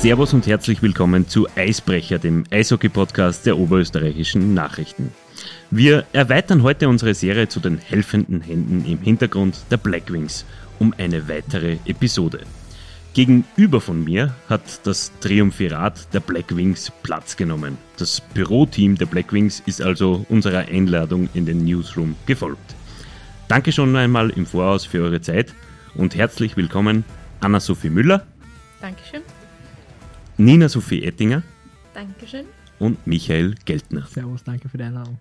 Servus und herzlich willkommen zu Eisbrecher, dem Eishockey-Podcast der oberösterreichischen Nachrichten. Wir erweitern heute unsere Serie zu den helfenden Händen im Hintergrund der Blackwings um eine weitere Episode. Gegenüber von mir hat das Triumphirat der Blackwings Platz genommen. Das Büroteam der Blackwings ist also unserer Einladung in den Newsroom gefolgt. Danke schon einmal im Voraus für eure Zeit und herzlich willkommen Anna-Sophie Müller. Dankeschön. Nina-Sophie Ettinger. Dankeschön. Und Michael Geltner. Servus, danke für die Einladung.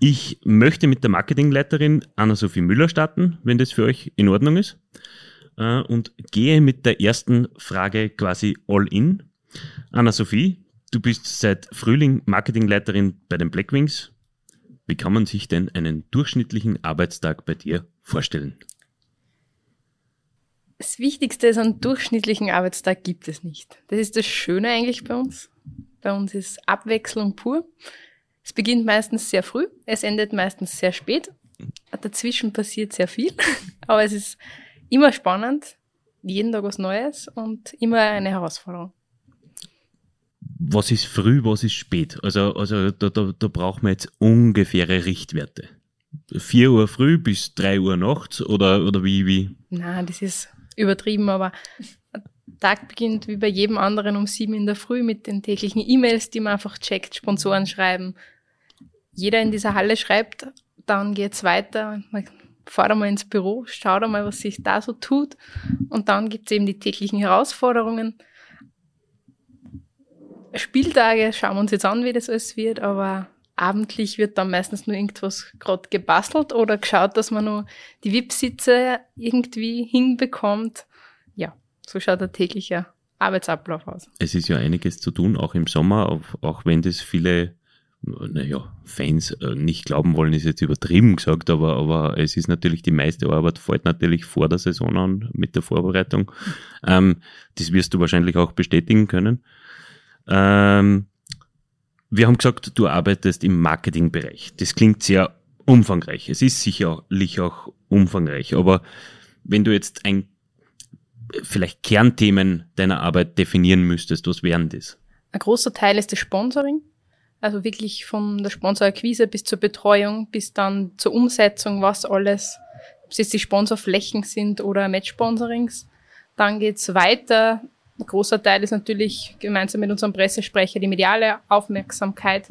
Ich möchte mit der Marketingleiterin Anna-Sophie Müller starten, wenn das für euch in Ordnung ist. Äh, und gehe mit der ersten Frage quasi all in. Anna-Sophie, du bist seit Frühling Marketingleiterin bei den Blackwings. Wie kann man sich denn einen durchschnittlichen Arbeitstag bei dir vorstellen? Das Wichtigste ist, einen durchschnittlichen Arbeitstag gibt es nicht. Das ist das Schöne eigentlich bei uns. Bei uns ist Abwechslung pur. Es beginnt meistens sehr früh, es endet meistens sehr spät. Dazwischen passiert sehr viel, aber es ist immer spannend, jeden Tag was Neues und immer eine Herausforderung. Was ist früh, was ist spät? Also, also da, da, da braucht man jetzt ungefähre Richtwerte. 4 Uhr früh bis 3 Uhr nachts oder, oder wie, wie? Nein, das ist übertrieben, aber Tag beginnt wie bei jedem anderen um sieben in der Früh mit den täglichen E-Mails, die man einfach checkt, Sponsoren schreiben. Jeder in dieser Halle schreibt, dann geht's weiter. Fahr da mal ins Büro, schau da mal, was sich da so tut. Und dann gibt's eben die täglichen Herausforderungen. Spieltage schauen wir uns jetzt an, wie das alles wird, aber abendlich wird dann meistens nur irgendwas gerade gebastelt oder geschaut, dass man nur die VIP-Sitze irgendwie hinbekommt. Ja, so schaut der tägliche Arbeitsablauf aus. Es ist ja einiges zu tun, auch im Sommer, auch, auch wenn das viele naja, Fans äh, nicht glauben wollen, ist jetzt übertrieben gesagt, aber, aber es ist natürlich die meiste Arbeit, fällt natürlich vor der Saison an mit der Vorbereitung. Ähm, das wirst du wahrscheinlich auch bestätigen können. Ähm, wir haben gesagt, du arbeitest im Marketingbereich. Das klingt sehr umfangreich. Es ist sicherlich auch umfangreich, aber wenn du jetzt ein vielleicht Kernthemen deiner Arbeit definieren müsstest, was wären das? Ein großer Teil ist das Sponsoring. Also wirklich von der Sponsorakquise bis zur Betreuung, bis dann zur Umsetzung, was alles, ob es jetzt die Sponsorflächen sind oder Match-Sponsorings. Dann geht's weiter. Ein großer Teil ist natürlich gemeinsam mit unserem Pressesprecher die mediale Aufmerksamkeit.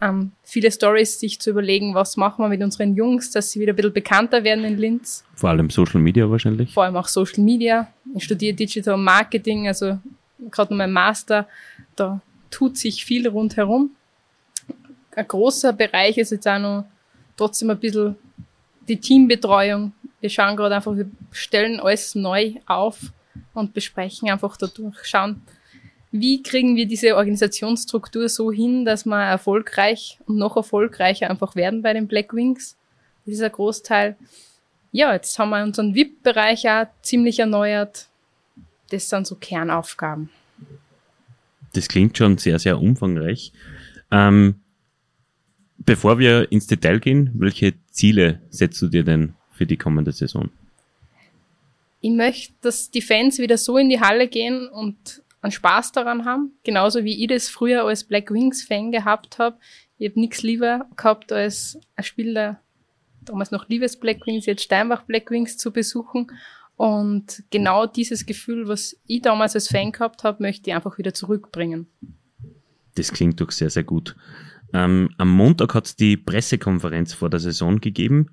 Ähm, viele Stories sich zu überlegen, was machen wir mit unseren Jungs, dass sie wieder ein bisschen bekannter werden in Linz. Vor allem Social Media wahrscheinlich. Vor allem auch Social Media. Ich studiere Digital Marketing, also gerade noch mein Master. Da tut sich viel rundherum ein großer Bereich ist jetzt auch noch trotzdem ein bisschen die Teambetreuung. Wir schauen gerade einfach, wir stellen alles neu auf und besprechen einfach dadurch, schauen, wie kriegen wir diese Organisationsstruktur so hin, dass wir erfolgreich und noch erfolgreicher einfach werden bei den Black Wings. Das ist ein Großteil. Ja, jetzt haben wir unseren VIP-Bereich auch ziemlich erneuert. Das sind so Kernaufgaben. Das klingt schon sehr, sehr umfangreich. Ähm, Bevor wir ins Detail gehen, welche Ziele setzt du dir denn für die kommende Saison? Ich möchte, dass die Fans wieder so in die Halle gehen und einen Spaß daran haben, genauso wie ich das früher als Black Wings Fan gehabt habe. Ich habe nichts lieber gehabt, als ein Spiel der damals noch Liebes Black Wings, jetzt Steinbach Black Wings zu besuchen. Und genau dieses Gefühl, was ich damals als Fan gehabt habe, möchte ich einfach wieder zurückbringen. Das klingt doch sehr, sehr gut. Ähm, am Montag hat es die Pressekonferenz vor der Saison gegeben.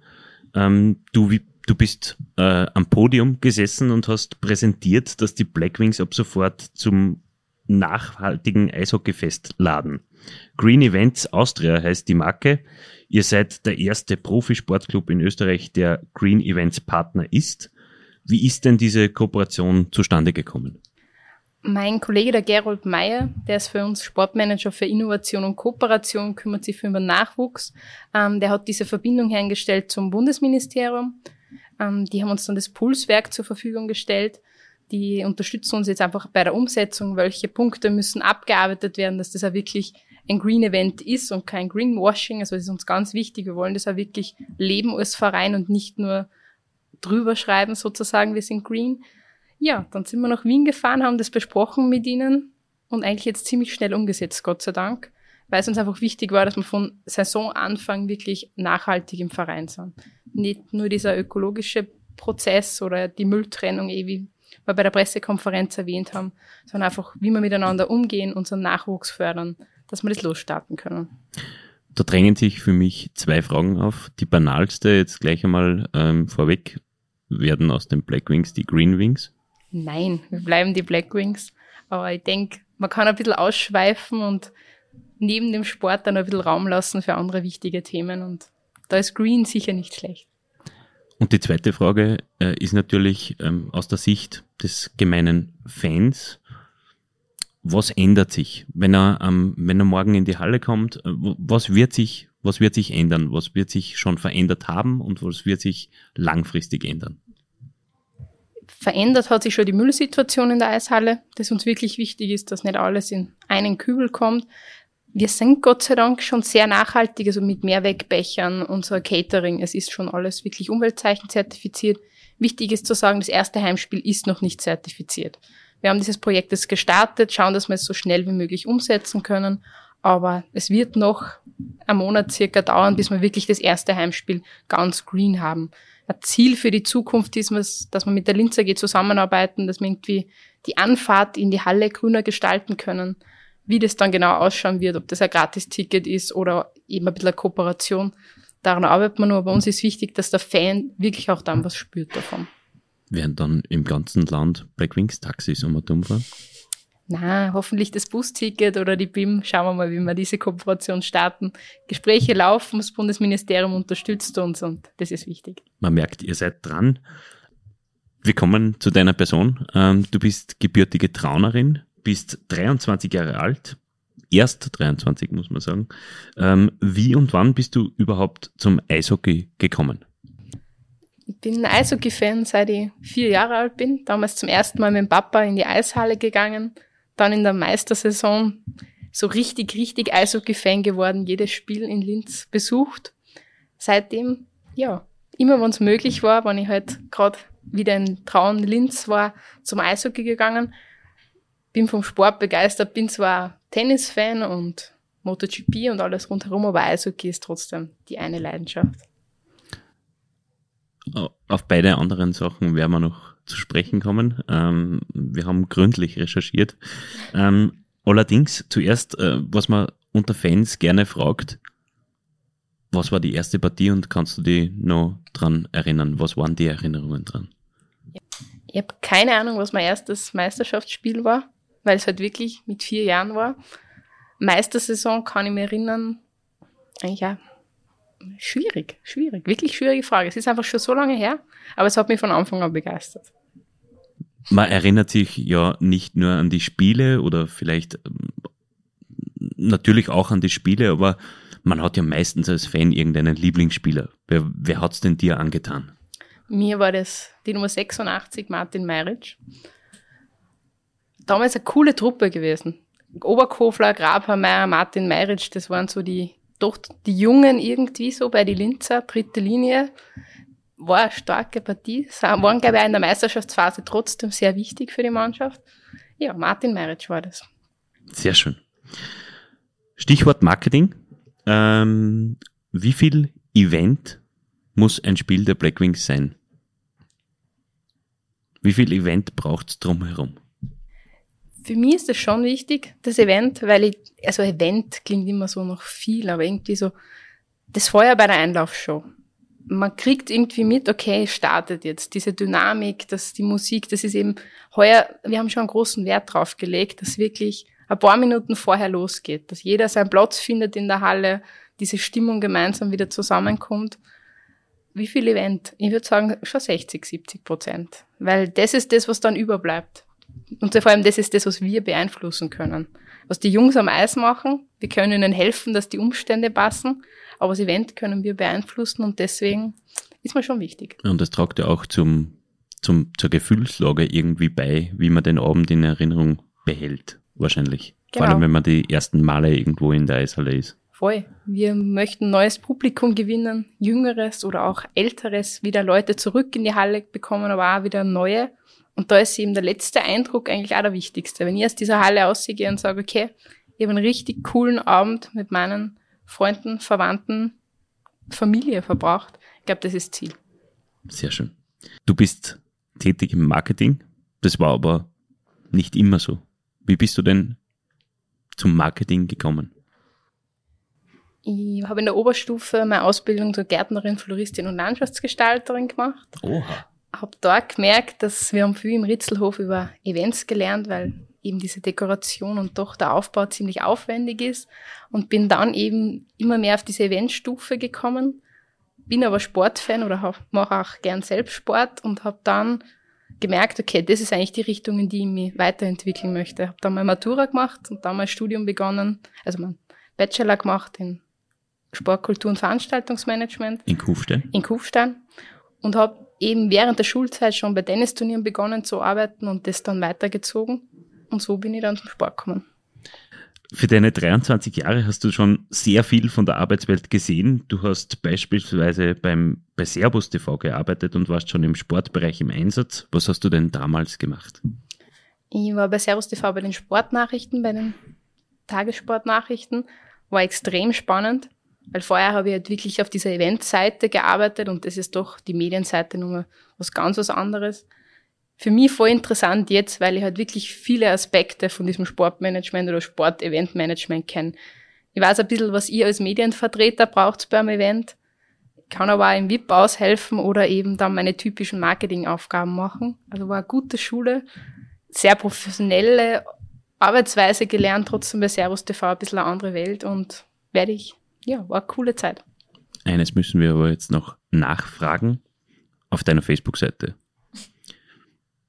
Ähm, du, du bist äh, am Podium gesessen und hast präsentiert, dass die Blackwings ab sofort zum nachhaltigen Eishockeyfest laden. Green Events Austria heißt die Marke. Ihr seid der erste Profisportclub in Österreich, der Green Events Partner ist. Wie ist denn diese Kooperation zustande gekommen? Mein Kollege, der Gerold Meyer, der ist für uns Sportmanager für Innovation und Kooperation, kümmert sich für den Nachwuchs. Ähm, der hat diese Verbindung hergestellt zum Bundesministerium. Ähm, die haben uns dann das Pulswerk zur Verfügung gestellt. Die unterstützen uns jetzt einfach bei der Umsetzung, welche Punkte müssen abgearbeitet werden, dass das auch wirklich ein Green Event ist und kein Greenwashing. Also das ist uns ganz wichtig. Wir wollen das auch wirklich leben als Verein und nicht nur drüber schreiben sozusagen, wir sind green ja, dann sind wir nach Wien gefahren, haben das besprochen mit ihnen und eigentlich jetzt ziemlich schnell umgesetzt, Gott sei Dank, weil es uns einfach wichtig war, dass wir von Saisonanfang wirklich nachhaltig im Verein sind. Nicht nur dieser ökologische Prozess oder die Mülltrennung, eh wie wir bei der Pressekonferenz erwähnt haben, sondern einfach, wie wir miteinander umgehen, unseren Nachwuchs fördern, dass wir das losstarten können. Da drängen sich für mich zwei Fragen auf. Die banalste jetzt gleich einmal ähm, vorweg. Werden aus den Black Wings die Green Wings? Nein, wir bleiben die Black Wings. Aber ich denke, man kann ein bisschen ausschweifen und neben dem Sport dann ein bisschen Raum lassen für andere wichtige Themen. Und da ist Green sicher nicht schlecht. Und die zweite Frage äh, ist natürlich ähm, aus der Sicht des gemeinen Fans. Was ändert sich, wenn er, ähm, wenn er morgen in die Halle kommt? Äh, was wird sich, was wird sich ändern? Was wird sich schon verändert haben und was wird sich langfristig ändern? Verändert hat sich schon die Müllsituation in der Eishalle, das uns wirklich wichtig ist, dass nicht alles in einen Kübel kommt. Wir sind Gott sei Dank schon sehr nachhaltig, also mit Mehrwegbechern, unser Catering. Es ist schon alles wirklich Umweltzeichen zertifiziert. Wichtig ist zu sagen, das erste Heimspiel ist noch nicht zertifiziert. Wir haben dieses Projekt jetzt gestartet, schauen, dass wir es so schnell wie möglich umsetzen können. Aber es wird noch einen Monat circa dauern, bis wir wirklich das erste Heimspiel ganz green haben. Ein Ziel für die Zukunft ist, dass wir mit der Linzer AG zusammenarbeiten, dass wir irgendwie die Anfahrt in die Halle grüner gestalten können wie das dann genau ausschauen wird, ob das ein Gratis-Ticket ist oder eben ein bisschen eine Kooperation. Daran arbeitet man nur. Bei uns ist wichtig, dass der Fan wirklich auch dann was spürt davon. Werden dann im ganzen Land Blackwings Taxis um und umfahren? Na, hoffentlich das Busticket oder die BIM. Schauen wir mal, wie wir diese Kooperation starten. Gespräche laufen, das Bundesministerium unterstützt uns und das ist wichtig. Man merkt, ihr seid dran. Wir kommen zu deiner Person. Ähm, du bist gebürtige Traunerin bist 23 Jahre alt, erst 23 muss man sagen. Ähm, wie und wann bist du überhaupt zum Eishockey gekommen? Ich bin Eishockey-Fan, seit ich vier Jahre alt bin. Damals zum ersten Mal mit dem Papa in die Eishalle gegangen, dann in der Meistersaison so richtig, richtig Eishockey-Fan geworden, jedes Spiel in Linz besucht. Seitdem, ja, immer wenn es möglich war, wenn ich halt gerade wieder in Traun Linz war, zum Eishockey gegangen bin vom Sport begeistert, bin zwar Tennisfan und MotoGP und alles rundherum, aber Eishockey ist trotzdem die eine Leidenschaft. Auf beide anderen Sachen werden wir noch zu sprechen kommen. Ähm, wir haben gründlich recherchiert. Ähm, allerdings zuerst, äh, was man unter Fans gerne fragt, was war die erste Partie und kannst du dich noch dran erinnern? Was waren die Erinnerungen dran? Ich habe keine Ahnung, was mein erstes Meisterschaftsspiel war weil es halt wirklich mit vier Jahren war. Meistersaison kann ich mich erinnern, eigentlich ja, schwierig, schwierig, wirklich schwierige Frage. Es ist einfach schon so lange her, aber es hat mich von Anfang an begeistert. Man erinnert sich ja nicht nur an die Spiele oder vielleicht ähm, natürlich auch an die Spiele, aber man hat ja meistens als Fan irgendeinen Lieblingsspieler. Wer, wer es denn dir angetan? Mir war das die Nummer 86, Martin Meiric damals eine coole Truppe gewesen. Oberkofler, Grabherr, Martin Meiritsch, das waren so die, doch die Jungen irgendwie so bei die Linzer, dritte Linie. War eine starke Partie. Waren, glaube ich, auch in der Meisterschaftsphase trotzdem sehr wichtig für die Mannschaft. Ja, Martin Meiritsch war das. Sehr schön. Stichwort Marketing. Ähm, wie viel Event muss ein Spiel der Blackwings sein? Wie viel Event braucht es drumherum? Für mich ist das schon wichtig, das Event, weil ich, also Event klingt immer so noch viel, aber irgendwie so, das Feuer bei der Einlaufshow. Man kriegt irgendwie mit, okay, startet jetzt. Diese Dynamik, dass die Musik, das ist eben heuer, wir haben schon einen großen Wert drauf gelegt, dass wirklich ein paar Minuten vorher losgeht, dass jeder seinen Platz findet in der Halle, diese Stimmung gemeinsam wieder zusammenkommt. Wie viel Event? Ich würde sagen, schon 60, 70 Prozent. Weil das ist das, was dann überbleibt. Und vor allem das ist das, was wir beeinflussen können. Was die Jungs am Eis machen, wir können ihnen helfen, dass die Umstände passen, aber das Event können wir beeinflussen und deswegen ist mir schon wichtig. Und das tragt ja auch zum, zum, zur Gefühlslage irgendwie bei, wie man den Abend in Erinnerung behält, wahrscheinlich. Genau. Vor allem, wenn man die ersten Male irgendwo in der Eishalle ist. Voll. Wir möchten neues Publikum gewinnen, jüngeres oder auch älteres, wieder Leute zurück in die Halle bekommen, aber auch wieder neue. Und da ist eben der letzte Eindruck eigentlich auch der wichtigste. Wenn ich aus dieser Halle ausgehe und sage, okay, ich habe einen richtig coolen Abend mit meinen Freunden, Verwandten, Familie verbracht. Ich glaube, das ist Ziel. Sehr schön. Du bist tätig im Marketing. Das war aber nicht immer so. Wie bist du denn zum Marketing gekommen? Ich habe in der Oberstufe meine Ausbildung zur Gärtnerin, Floristin und Landschaftsgestalterin gemacht. Oha. Habe dort gemerkt, dass wir haben viel im Ritzelhof über Events gelernt, weil eben diese Dekoration und doch der Aufbau ziemlich aufwendig ist und bin dann eben immer mehr auf diese Eventstufe gekommen. Bin aber Sportfan oder mache auch gern selbst Sport und habe dann gemerkt, okay, das ist eigentlich die Richtung, in die ich mich weiterentwickeln möchte. Habe dann mein Matura gemacht und dann mein Studium begonnen, also mein Bachelor gemacht in Sportkultur und Veranstaltungsmanagement. In Kufstein? In Kufstein. Und habe eben während der Schulzeit schon bei Tennisturnieren begonnen zu arbeiten und das dann weitergezogen. Und so bin ich dann zum Sport gekommen. Für deine 23 Jahre hast du schon sehr viel von der Arbeitswelt gesehen. Du hast beispielsweise beim, bei Servus TV gearbeitet und warst schon im Sportbereich im Einsatz. Was hast du denn damals gemacht? Ich war bei Servus TV bei den Sportnachrichten, bei den Tagessportnachrichten. War extrem spannend, weil vorher habe ich halt wirklich auf dieser Eventseite gearbeitet und das ist doch die Medienseite nochmal was ganz was anderes für mich voll interessant jetzt, weil ich halt wirklich viele Aspekte von diesem Sportmanagement oder Sporteventmanagement kenne. Ich weiß ein bisschen, was ihr als Medienvertreter braucht beim Event, kann aber auch im VIP aushelfen oder eben dann meine typischen Marketingaufgaben machen. Also war eine gute Schule, sehr professionelle Arbeitsweise gelernt, trotzdem bei Servus TV ein bisschen eine andere Welt und werde ich, ja, war eine coole Zeit. Eines müssen wir aber jetzt noch nachfragen auf deiner Facebook-Seite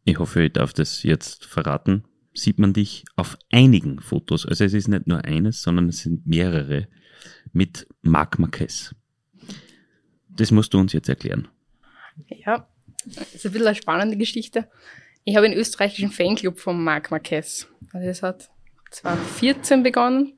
ich hoffe, ich darf das jetzt verraten, sieht man dich auf einigen Fotos. Also es ist nicht nur eines, sondern es sind mehrere mit Marc Marquez. Das musst du uns jetzt erklären. Ja, das ist ein bisschen eine spannende Geschichte. Ich habe einen österreichischen Fanclub von Marc Marquez. Also das hat 2014 begonnen.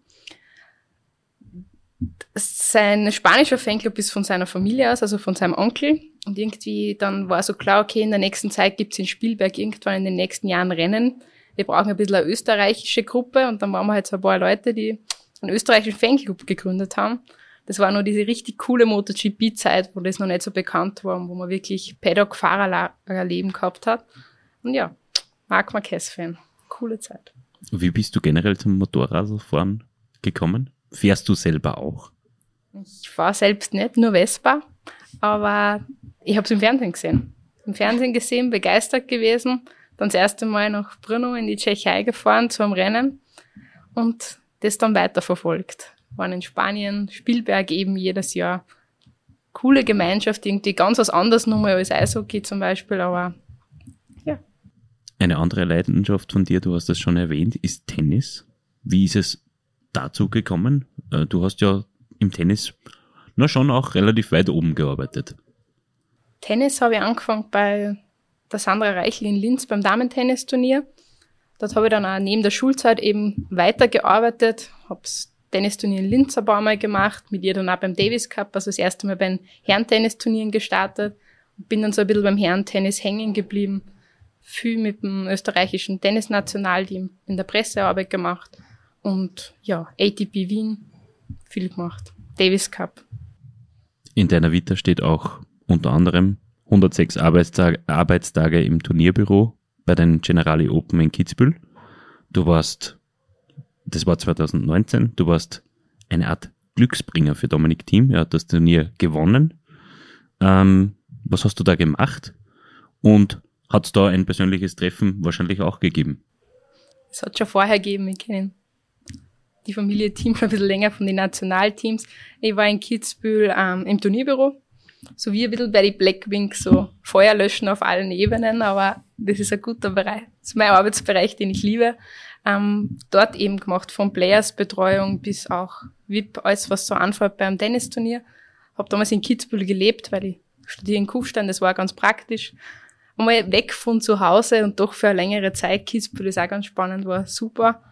Sein spanischer Fanclub ist von seiner Familie aus, also von seinem Onkel. Und irgendwie dann war so klar, okay, in der nächsten Zeit gibt's in Spielberg irgendwann in den nächsten Jahren Rennen. Wir brauchen ein bisschen eine österreichische Gruppe und dann waren wir halt so ein paar Leute, die einen österreichischen Fanclub gegründet haben. Das war noch diese richtig coole MotoGP-Zeit, wo das noch nicht so bekannt war und wo man wirklich Paddock-Fahrerleben gehabt hat. Und ja, Marc Marquez-Fan. Coole Zeit. Wie bist du generell zum Motorradfahren gekommen? Fährst du selber auch? Ich fahre selbst nicht, nur Vespa. Aber ich habe es im Fernsehen gesehen. Im Fernsehen gesehen, begeistert gewesen. Dann das erste Mal nach Brno in die Tschechei gefahren zu einem Rennen und das dann weiterverfolgt. Waren in Spanien, Spielberg eben jedes Jahr. Coole Gemeinschaft, irgendwie ganz was anderes nochmal als Eishockey zum Beispiel, aber ja. Eine andere Leidenschaft von dir, du hast das schon erwähnt, ist Tennis. Wie ist es dazu gekommen? Äh, du hast ja im Tennis na schon auch relativ weit oben gearbeitet. Tennis habe ich angefangen bei der Sandra Reichel in Linz beim Damentennisturnier. Dort habe ich dann auch neben der Schulzeit eben weitergearbeitet, habe das Tennisturnier in Linz ein paar Mal gemacht, mit ihr dann auch beim Davis Cup, also das erste Mal bei Herrentennisturnieren gestartet bin dann so ein bisschen beim Herrentennis hängen geblieben. Viel mit dem österreichischen Tennisnationalteam in der Pressearbeit gemacht und ja, ATP Wien viel gemacht. Davis Cup. In deiner Vita steht auch unter anderem 106 Arbeitstage, Arbeitstage im Turnierbüro bei den Generali Open in Kitzbühel. Du warst, das war 2019, du warst eine Art Glücksbringer für Dominik Thiem. Er hat das Turnier gewonnen. Ähm, was hast du da gemacht? Und hat es da ein persönliches Treffen wahrscheinlich auch gegeben? Es hat schon vorher gegeben, ich kenne die Familie Team schon ein bisschen länger von den Nationalteams. Ich war in Kitzbühel ähm, im Turnierbüro, so wie ein bisschen bei den Blackwings, so Feuer löschen auf allen Ebenen, aber das ist ein guter Bereich. Das ist mein Arbeitsbereich, den ich liebe. Ähm, dort eben gemacht, von Players-Betreuung bis auch VIP, alles was so anfällt beim Tennisturnier. Hab damals in Kitzbühel gelebt, weil ich studiere in Kufstein, das war ganz praktisch. Einmal weg von zu Hause und doch für eine längere Zeit. Kitzbühel ist auch ganz spannend, war super.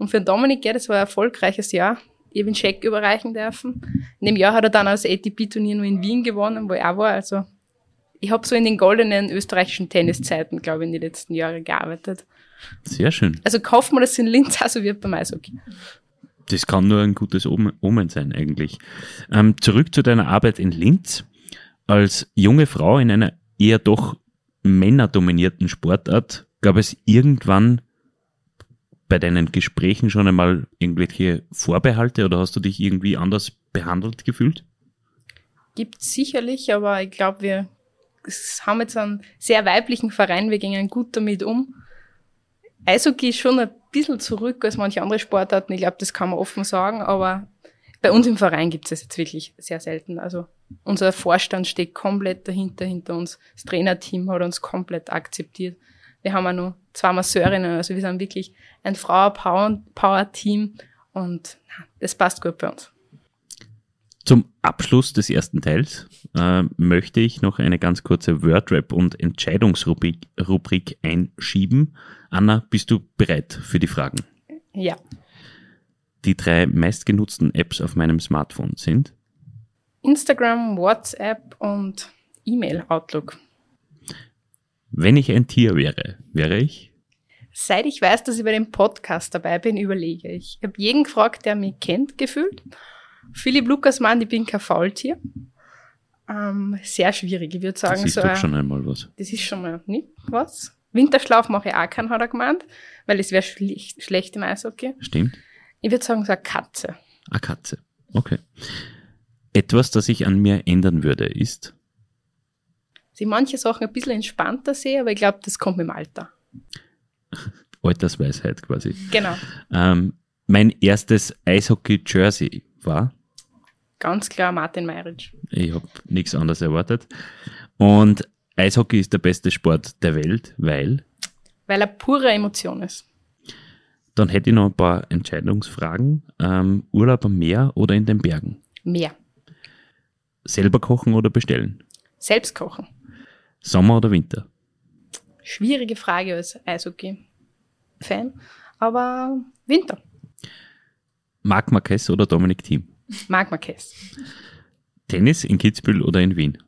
Und für Dominik, ja, das war ein erfolgreiches Jahr. Ich habe einen Scheck überreichen dürfen. In dem Jahr hat er dann das ATP-Turnier nur in Wien gewonnen, wo er auch war. Also ich habe so in den goldenen österreichischen Tenniszeiten, glaube ich, in den letzten Jahren gearbeitet. Sehr schön. Also kaufen wir das in Linz, also wird beim Eishockey. Das kann nur ein gutes Omen sein eigentlich. Ähm, zurück zu deiner Arbeit in Linz. Als junge Frau in einer eher doch männerdominierten Sportart gab es irgendwann bei deinen Gesprächen schon einmal irgendwelche Vorbehalte oder hast du dich irgendwie anders behandelt gefühlt? Gibt sicherlich, aber ich glaube, wir haben jetzt einen sehr weiblichen Verein, wir gehen gut damit um. Eishockey ist schon ein bisschen zurück als manche andere Sportarten, ich glaube, das kann man offen sagen, aber bei uns im Verein gibt es das jetzt wirklich sehr selten. Also unser Vorstand steht komplett dahinter, hinter uns. Das Trainerteam hat uns komplett akzeptiert. Wir haben auch noch zwei Masseurinnen, also wir sind wirklich ein Frauer-Power-Team und das passt gut bei uns. Zum Abschluss des ersten Teils äh, möchte ich noch eine ganz kurze Wordrap und Entscheidungsrubrik Rubrik einschieben. Anna, bist du bereit für die Fragen? Ja. Die drei meistgenutzten Apps auf meinem Smartphone sind Instagram, WhatsApp und E-Mail Outlook. Wenn ich ein Tier wäre, wäre ich? Seit ich weiß, dass ich bei dem Podcast dabei bin, überlege ich. Ich habe jeden gefragt, der mich kennt, gefühlt. Philipp Lukas meint, ich bin kein Faultier. Ähm, sehr schwierig, ich würde sagen. Das ist so doch ein- schon einmal was. Das ist schon mal nicht was. Winterschlaf mache ich auch keinen, hat er gemeint, weil es wäre schlecht, schlecht im Eishockey. Stimmt? Ich würde sagen, so eine Katze. Eine Katze. Okay. Etwas, das ich an mir ändern würde, ist Sie manche Sachen ein bisschen entspannter sehe, aber ich glaube, das kommt mit dem Alter. Altersweisheit quasi. Genau. Ähm, mein erstes Eishockey-Jersey war, Ganz klar Martin Meiritsch. ich habe nichts anderes erwartet. Und Eishockey ist der beste Sport der Welt, weil, Weil er pure Emotion ist. dann hätte ich noch ein paar Entscheidungsfragen. Ähm, Urlaub am Meer oder in den Bergen? Mehr. Selber kochen oder bestellen? Selbst kochen. Sommer oder Winter? Schwierige Frage als Eishockey-Fan. Aber Winter. Marc Marquez oder Dominik Thiem? Mag Marquez. Tennis in Kitzbühel oder in Wien?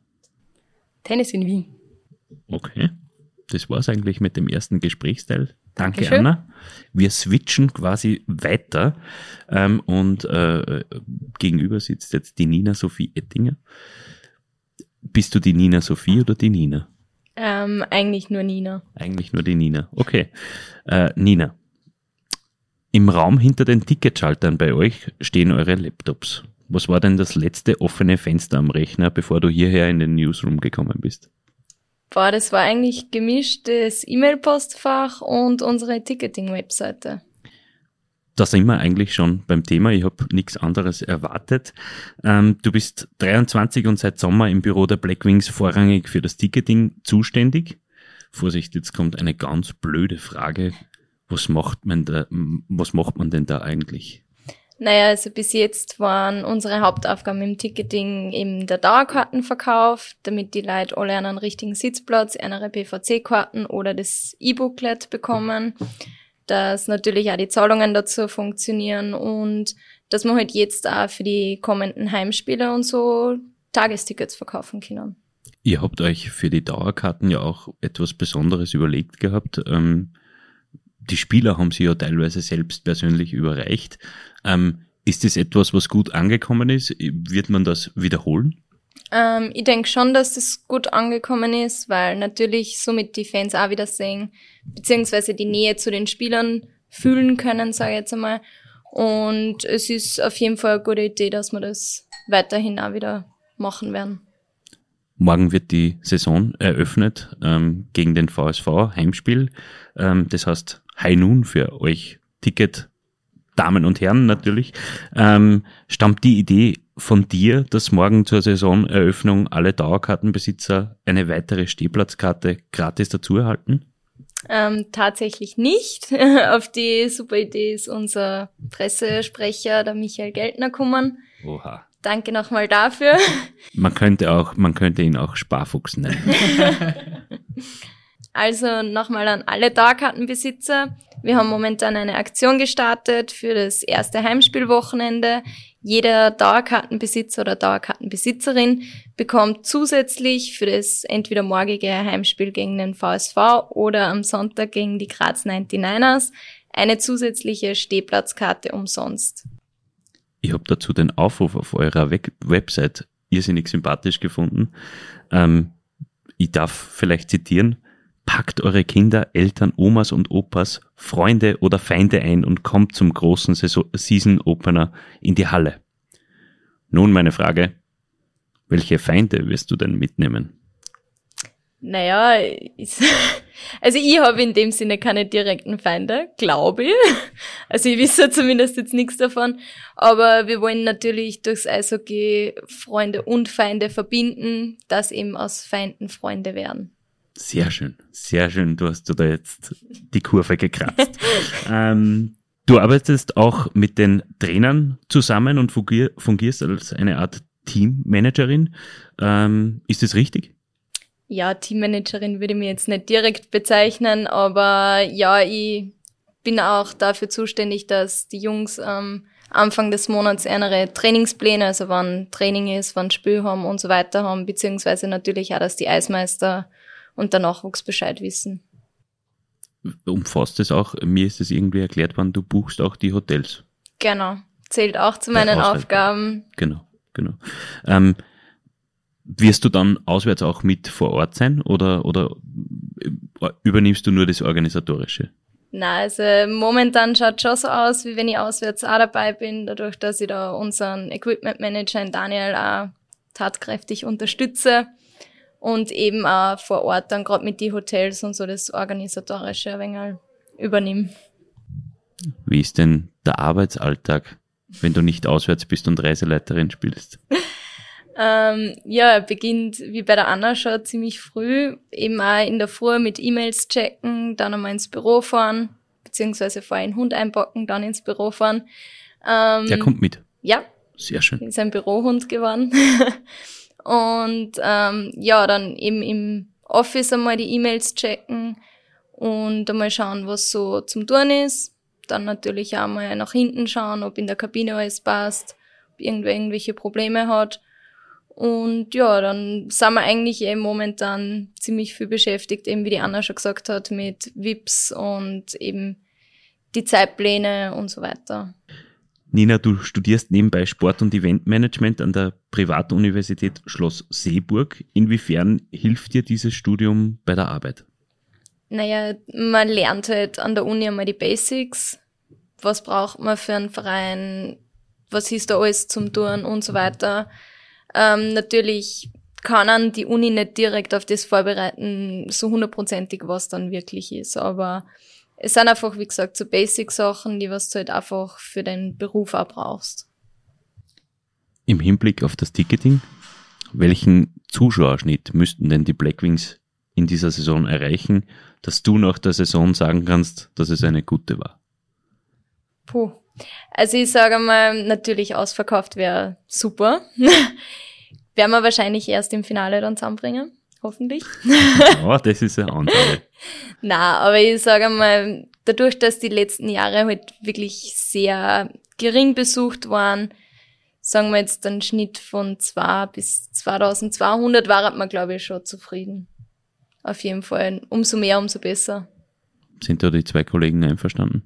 Tennis in Wien. Okay. Das war's eigentlich mit dem ersten Gesprächsteil. Danke, Dankeschön. Anna. Wir switchen quasi weiter ähm, und äh, gegenüber sitzt jetzt die Nina Sophie Ettinger. Bist du die Nina Sophie oder die Nina? Ähm, eigentlich nur Nina. Eigentlich nur die Nina. Okay. Äh, Nina. Im Raum hinter den Ticketschaltern bei euch stehen eure Laptops. Was war denn das letzte offene Fenster am Rechner, bevor du hierher in den Newsroom gekommen bist? Boah, das war eigentlich gemischtes E-Mail-Postfach und unsere Ticketing-Webseite. Da sind wir eigentlich schon beim Thema. Ich habe nichts anderes erwartet. Ähm, du bist 23 und seit Sommer im Büro der Blackwings vorrangig für das Ticketing zuständig. Vorsicht, jetzt kommt eine ganz blöde Frage. Was macht man da, was macht man denn da eigentlich? Naja, also bis jetzt waren unsere Hauptaufgaben im Ticketing eben der Dauerkartenverkauf, damit die Leute alle einen richtigen Sitzplatz, eine PVC-Karten oder das E-Booklet bekommen, dass natürlich auch die Zahlungen dazu funktionieren und dass wir halt jetzt auch für die kommenden Heimspiele und so Tagestickets verkaufen können. Ihr habt euch für die Dauerkarten ja auch etwas Besonderes überlegt gehabt. Ähm, die Spieler haben sie ja teilweise selbst persönlich überreicht. Ähm, ist das etwas, was gut angekommen ist? Wird man das wiederholen? Ähm, ich denke schon, dass das gut angekommen ist, weil natürlich somit die Fans auch wieder sehen, beziehungsweise die Nähe zu den Spielern fühlen können, sage ich jetzt einmal. Und es ist auf jeden Fall eine gute Idee, dass wir das weiterhin auch wieder machen werden. Morgen wird die Saison eröffnet ähm, gegen den VSV Heimspiel. Ähm, das heißt High Noon für euch Ticket Damen und Herren natürlich. Ähm, stammt die Idee von dir, dass morgen zur Saisoneröffnung alle Dauerkartenbesitzer eine weitere Stehplatzkarte gratis dazu erhalten? Ähm, tatsächlich nicht. auf die super Idee ist unser Pressesprecher, der Michael Geltner, gekommen. Oha. Danke nochmal dafür. Man könnte auch, man könnte ihn auch Sparfuchs nennen. Also nochmal an alle Dauerkartenbesitzer. Wir haben momentan eine Aktion gestartet für das erste Heimspielwochenende. Jeder Dauerkartenbesitzer oder Dauerkartenbesitzerin bekommt zusätzlich für das entweder morgige Heimspiel gegen den VSV oder am Sonntag gegen die Graz 99ers eine zusätzliche Stehplatzkarte umsonst. Ich habe dazu den Aufruf auf eurer Website irrsinnig sympathisch gefunden. Ähm, ich darf vielleicht zitieren. Packt eure Kinder, Eltern, Omas und Opas, Freunde oder Feinde ein und kommt zum großen Season Opener in die Halle. Nun meine Frage, welche Feinde wirst du denn mitnehmen? Naja, also ich habe in dem Sinne keine direkten Feinde, glaube ich. Also ich wisse zumindest jetzt nichts davon. Aber wir wollen natürlich durchs Eishockey Freunde und Feinde verbinden, dass eben aus Feinden Freunde werden. Sehr schön, sehr schön. Du hast da jetzt die Kurve gekratzt. ähm, du arbeitest auch mit den Trainern zusammen und fungierst als eine Art Teammanagerin. Ähm, ist das richtig? Ja, Teammanagerin würde ich mir jetzt nicht direkt bezeichnen, aber ja, ich bin auch dafür zuständig, dass die Jungs ähm, Anfang des Monats ihre Trainingspläne, also wann Training ist, wann Spiel haben und so weiter haben, beziehungsweise natürlich auch, dass die Eismeister und der Nachwuchs Bescheid wissen. Umfasst es auch, mir ist es irgendwie erklärt worden, du buchst auch die Hotels. Genau, zählt auch zu meinen Aufgaben. Genau, genau. Ähm, wirst du dann auswärts auch mit vor Ort sein oder, oder übernimmst du nur das Organisatorische? Na, also momentan schaut schon so aus, wie wenn ich auswärts auch dabei bin, dadurch, dass ich da unseren Equipment Manager Daniel auch tatkräftig unterstütze und eben auch vor Ort dann gerade mit die Hotels und so das Organisatorische ein wenig übernehme. Wie ist denn der Arbeitsalltag, wenn du nicht auswärts bist und Reiseleiterin spielst? ähm, ja, beginnt wie bei der Anna schon ziemlich früh, eben auch in der Früh mit E-Mails checken, dann einmal ins Büro fahren, beziehungsweise vorher einen Hund einpacken, dann ins Büro fahren. Ähm, der kommt mit? Ja. Sehr schön. Ist ein Bürohund geworden. und ähm, ja, dann eben im Office einmal die E-Mails checken und einmal schauen, was so zum Tun ist. Dann natürlich auch mal nach hinten schauen, ob in der Kabine alles passt, ob irgendwer irgendwelche Probleme hat. Und ja, dann sind wir eigentlich eben momentan ziemlich viel beschäftigt, eben wie die Anna schon gesagt hat, mit VIPs und eben die Zeitpläne und so weiter. Nina, du studierst nebenbei Sport- und Eventmanagement an der Privatuniversität Schloss Seeburg. Inwiefern hilft dir dieses Studium bei der Arbeit? Naja, man lernt halt an der Uni einmal die Basics. Was braucht man für einen Verein? Was ist da alles zum Tun und so weiter. Ähm, natürlich kann an die Uni nicht direkt auf das vorbereiten, so hundertprozentig, was dann wirklich ist. Aber es sind einfach, wie gesagt, so Basic-Sachen, die was du halt einfach für deinen Beruf auch brauchst. Im Hinblick auf das Ticketing, welchen Zuschauerschnitt müssten denn die Blackwings in dieser Saison erreichen, dass du nach der Saison sagen kannst, dass es eine gute war? Puh. Also ich sage mal, natürlich ausverkauft wäre super. Werden wir wahrscheinlich erst im Finale dann zusammenbringen hoffentlich. Oh, das ist eine Ansage. Na, aber ich sage mal, dadurch, dass die letzten Jahre halt wirklich sehr gering besucht waren, sagen wir jetzt einen Schnitt von 2 bis 2200, war man, glaube ich, schon zufrieden. Auf jeden Fall. Umso mehr, umso besser. Sind da die zwei Kollegen einverstanden?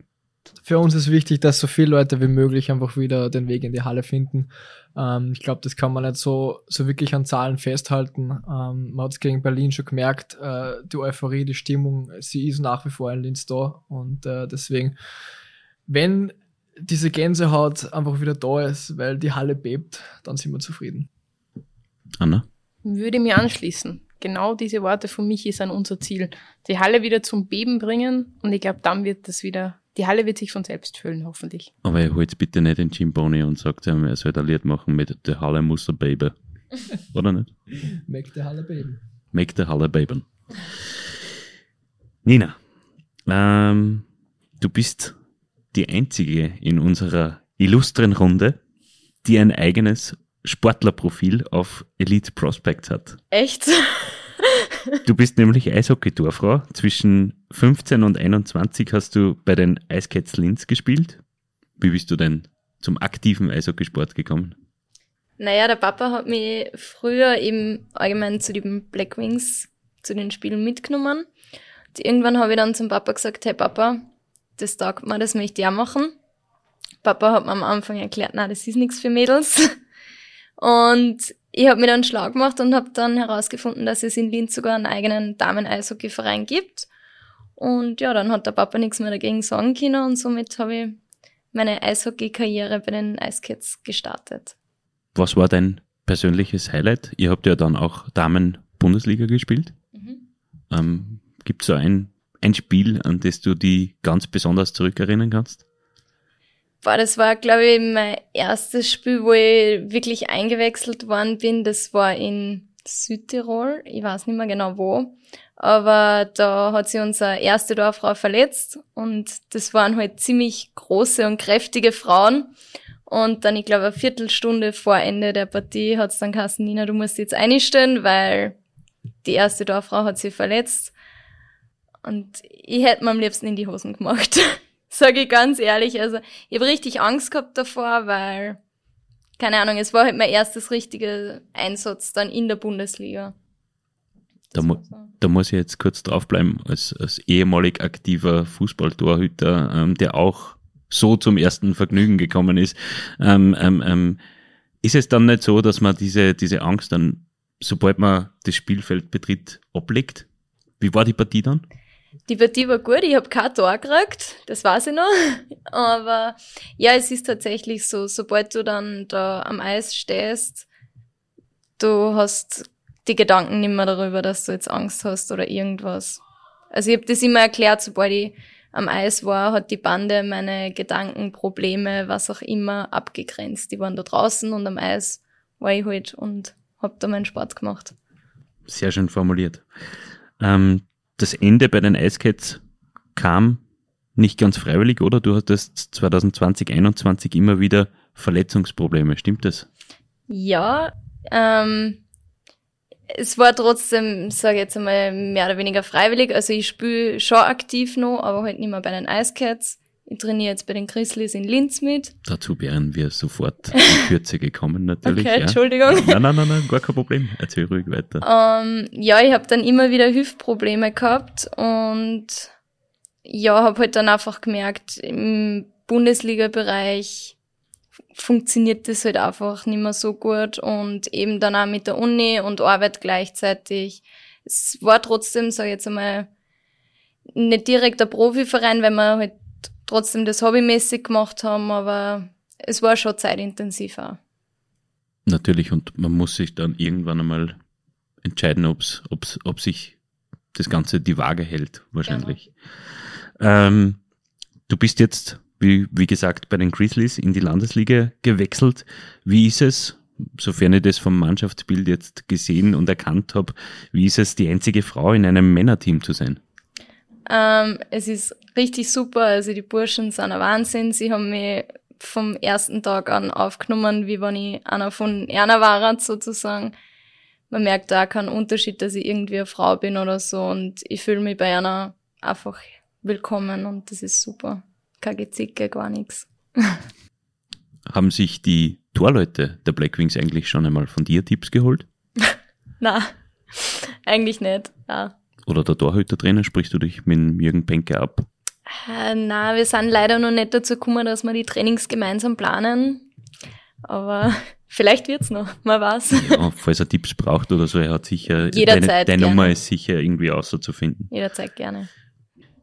Für uns ist wichtig, dass so viele Leute wie möglich einfach wieder den Weg in die Halle finden. Ähm, ich glaube, das kann man nicht so, so wirklich an Zahlen festhalten. Ähm, man hat es gegen Berlin schon gemerkt, äh, die Euphorie, die Stimmung, sie ist nach wie vor in Linz da. Und äh, deswegen, wenn diese Gänsehaut einfach wieder da ist, weil die Halle bebt, dann sind wir zufrieden. Anna? Würde mir anschließen. Genau diese Worte von Michi sind unser Ziel. Die Halle wieder zum Beben bringen und ich glaube, dann wird das wieder die Halle wird sich von selbst füllen, hoffentlich. Aber ihr holt bitte nicht den Jim Boney und sagt ihm, er soll ein Lied machen mit The Halle muss a Baby. Oder nicht? Make the Halle Baby. Make the Halle Baby. Nina, ähm, du bist die einzige in unserer illustren Runde, die ein eigenes Sportlerprofil auf Elite Prospects hat. Echt? Du bist nämlich Eishockey-Torfrau. Zwischen 15 und 21 hast du bei den Eiscats Linz gespielt. Wie bist du denn zum aktiven Eishockeysport gekommen? Naja, der Papa hat mich früher eben allgemein zu den Black Wings, zu den Spielen mitgenommen. Und irgendwann habe ich dann zum Papa gesagt, hey Papa, das taugt mir, das möchte ich auch machen. Papa hat mir am Anfang erklärt, na, das ist nichts für Mädels. Und ich habe mir dann schlau gemacht und habe dann herausgefunden, dass es in Linz sogar einen eigenen Damen-Eishockey-Verein gibt. Und ja, dann hat der Papa nichts mehr dagegen sagen können und somit habe ich meine Eishockey-Karriere bei den Eiskits gestartet. Was war dein persönliches Highlight? Ihr habt ja dann auch Damen-Bundesliga gespielt. Mhm. Ähm, Gibt es so ein, ein Spiel, an das du die ganz besonders zurückerinnern kannst? Boah, das war, glaube ich, mein erstes Spiel, wo ich wirklich eingewechselt worden bin. Das war in Südtirol. Ich weiß nicht mehr genau wo. Aber da hat sich unsere erste Dorffrau verletzt und das waren halt ziemlich große und kräftige Frauen. Und dann, ich glaube, eine Viertelstunde vor Ende der Partie hat es dann geheißen, Nina, du musst jetzt einstellen, weil die erste Dorffrau hat sich verletzt. Und ich hätte mir am liebsten in die Hosen gemacht. Sage ich ganz ehrlich. Also, ich habe richtig Angst gehabt davor, weil, keine Ahnung, es war halt mein erstes richtiger Einsatz dann in der Bundesliga. Da, mu da, muss ich jetzt kurz draufbleiben, als, als ehemalig aktiver Fußballtorhüter, ähm, der auch so zum ersten Vergnügen gekommen ist. Ähm, ähm, ähm, ist es dann nicht so, dass man diese, diese Angst dann, sobald man das Spielfeld betritt, ablegt? Wie war die Partie dann? Die Partie war gut, ich habe kein Tor gekriegt, das weiß ich noch. Aber ja, es ist tatsächlich so, sobald du dann da am Eis stehst, du hast die Gedanken nicht mehr darüber, dass du jetzt Angst hast oder irgendwas. Also ich habe das immer erklärt, sobald ich am Eis war, hat die Bande meine Gedanken, Probleme, was auch immer, abgegrenzt. Die waren da draußen und am Eis war ich halt und hab da meinen Sport gemacht. Sehr schön formuliert. Ähm, das Ende bei den Icecats kam nicht ganz freiwillig, oder? Du hattest 2020, 2021 immer wieder Verletzungsprobleme, stimmt das? Ja, ähm, es war trotzdem, sage ich jetzt einmal, mehr oder weniger freiwillig. Also ich spiele schon aktiv noch, aber halt nicht mehr bei den Icecats. Ich trainiere jetzt bei den Grizzlies in Linz mit. Dazu wären wir sofort in Kürze gekommen, natürlich. Okay, ja. Entschuldigung. Nein, nein, nein, nein, gar kein Problem. Erzähl ruhig weiter. Ähm, ja, ich habe dann immer wieder Hüftprobleme gehabt und ja, habe halt dann einfach gemerkt, im Bundesliga-Bereich funktioniert das halt einfach nicht mehr so gut und eben dann auch mit der Uni und Arbeit gleichzeitig. Es war trotzdem, sag ich jetzt einmal, nicht direkt ein Profiverein, weil wir halt trotzdem das hobbymäßig gemacht haben, aber es war schon zeitintensiv auch. Natürlich, und man muss sich dann irgendwann einmal entscheiden, ob's, ob's, ob sich das Ganze die Waage hält, wahrscheinlich. Genau. Ähm, du bist jetzt, wie, wie gesagt, bei den Grizzlies in die Landesliga gewechselt. Wie ist es, sofern ich das vom Mannschaftsbild jetzt gesehen und erkannt habe, wie ist es, die einzige Frau in einem Männerteam zu sein? Ähm, es ist richtig super. Also die Burschen sind ein Wahnsinn. Sie haben mich vom ersten Tag an aufgenommen, wie wenn ich einer von einer war, sozusagen. Man merkt da keinen Unterschied, dass ich irgendwie eine Frau bin oder so und ich fühle mich bei einer einfach willkommen und das ist super. Kein Gezicke, gar nichts. Haben sich die Torleute der Blackwings eigentlich schon einmal von dir Tipps geholt? Na, eigentlich nicht. Ja. Oder der Torhüter-Trainer, sprichst du dich mit Jürgen Penke ab? Äh, na, wir sind leider noch nicht dazu gekommen, dass wir die Trainings gemeinsam planen. Aber vielleicht wird's noch, man weiß. Ja, falls er Tipps braucht oder so, er hat sicher, Jederzeit deine, deine Nummer ist sicher irgendwie auszufinden. Jederzeit gerne.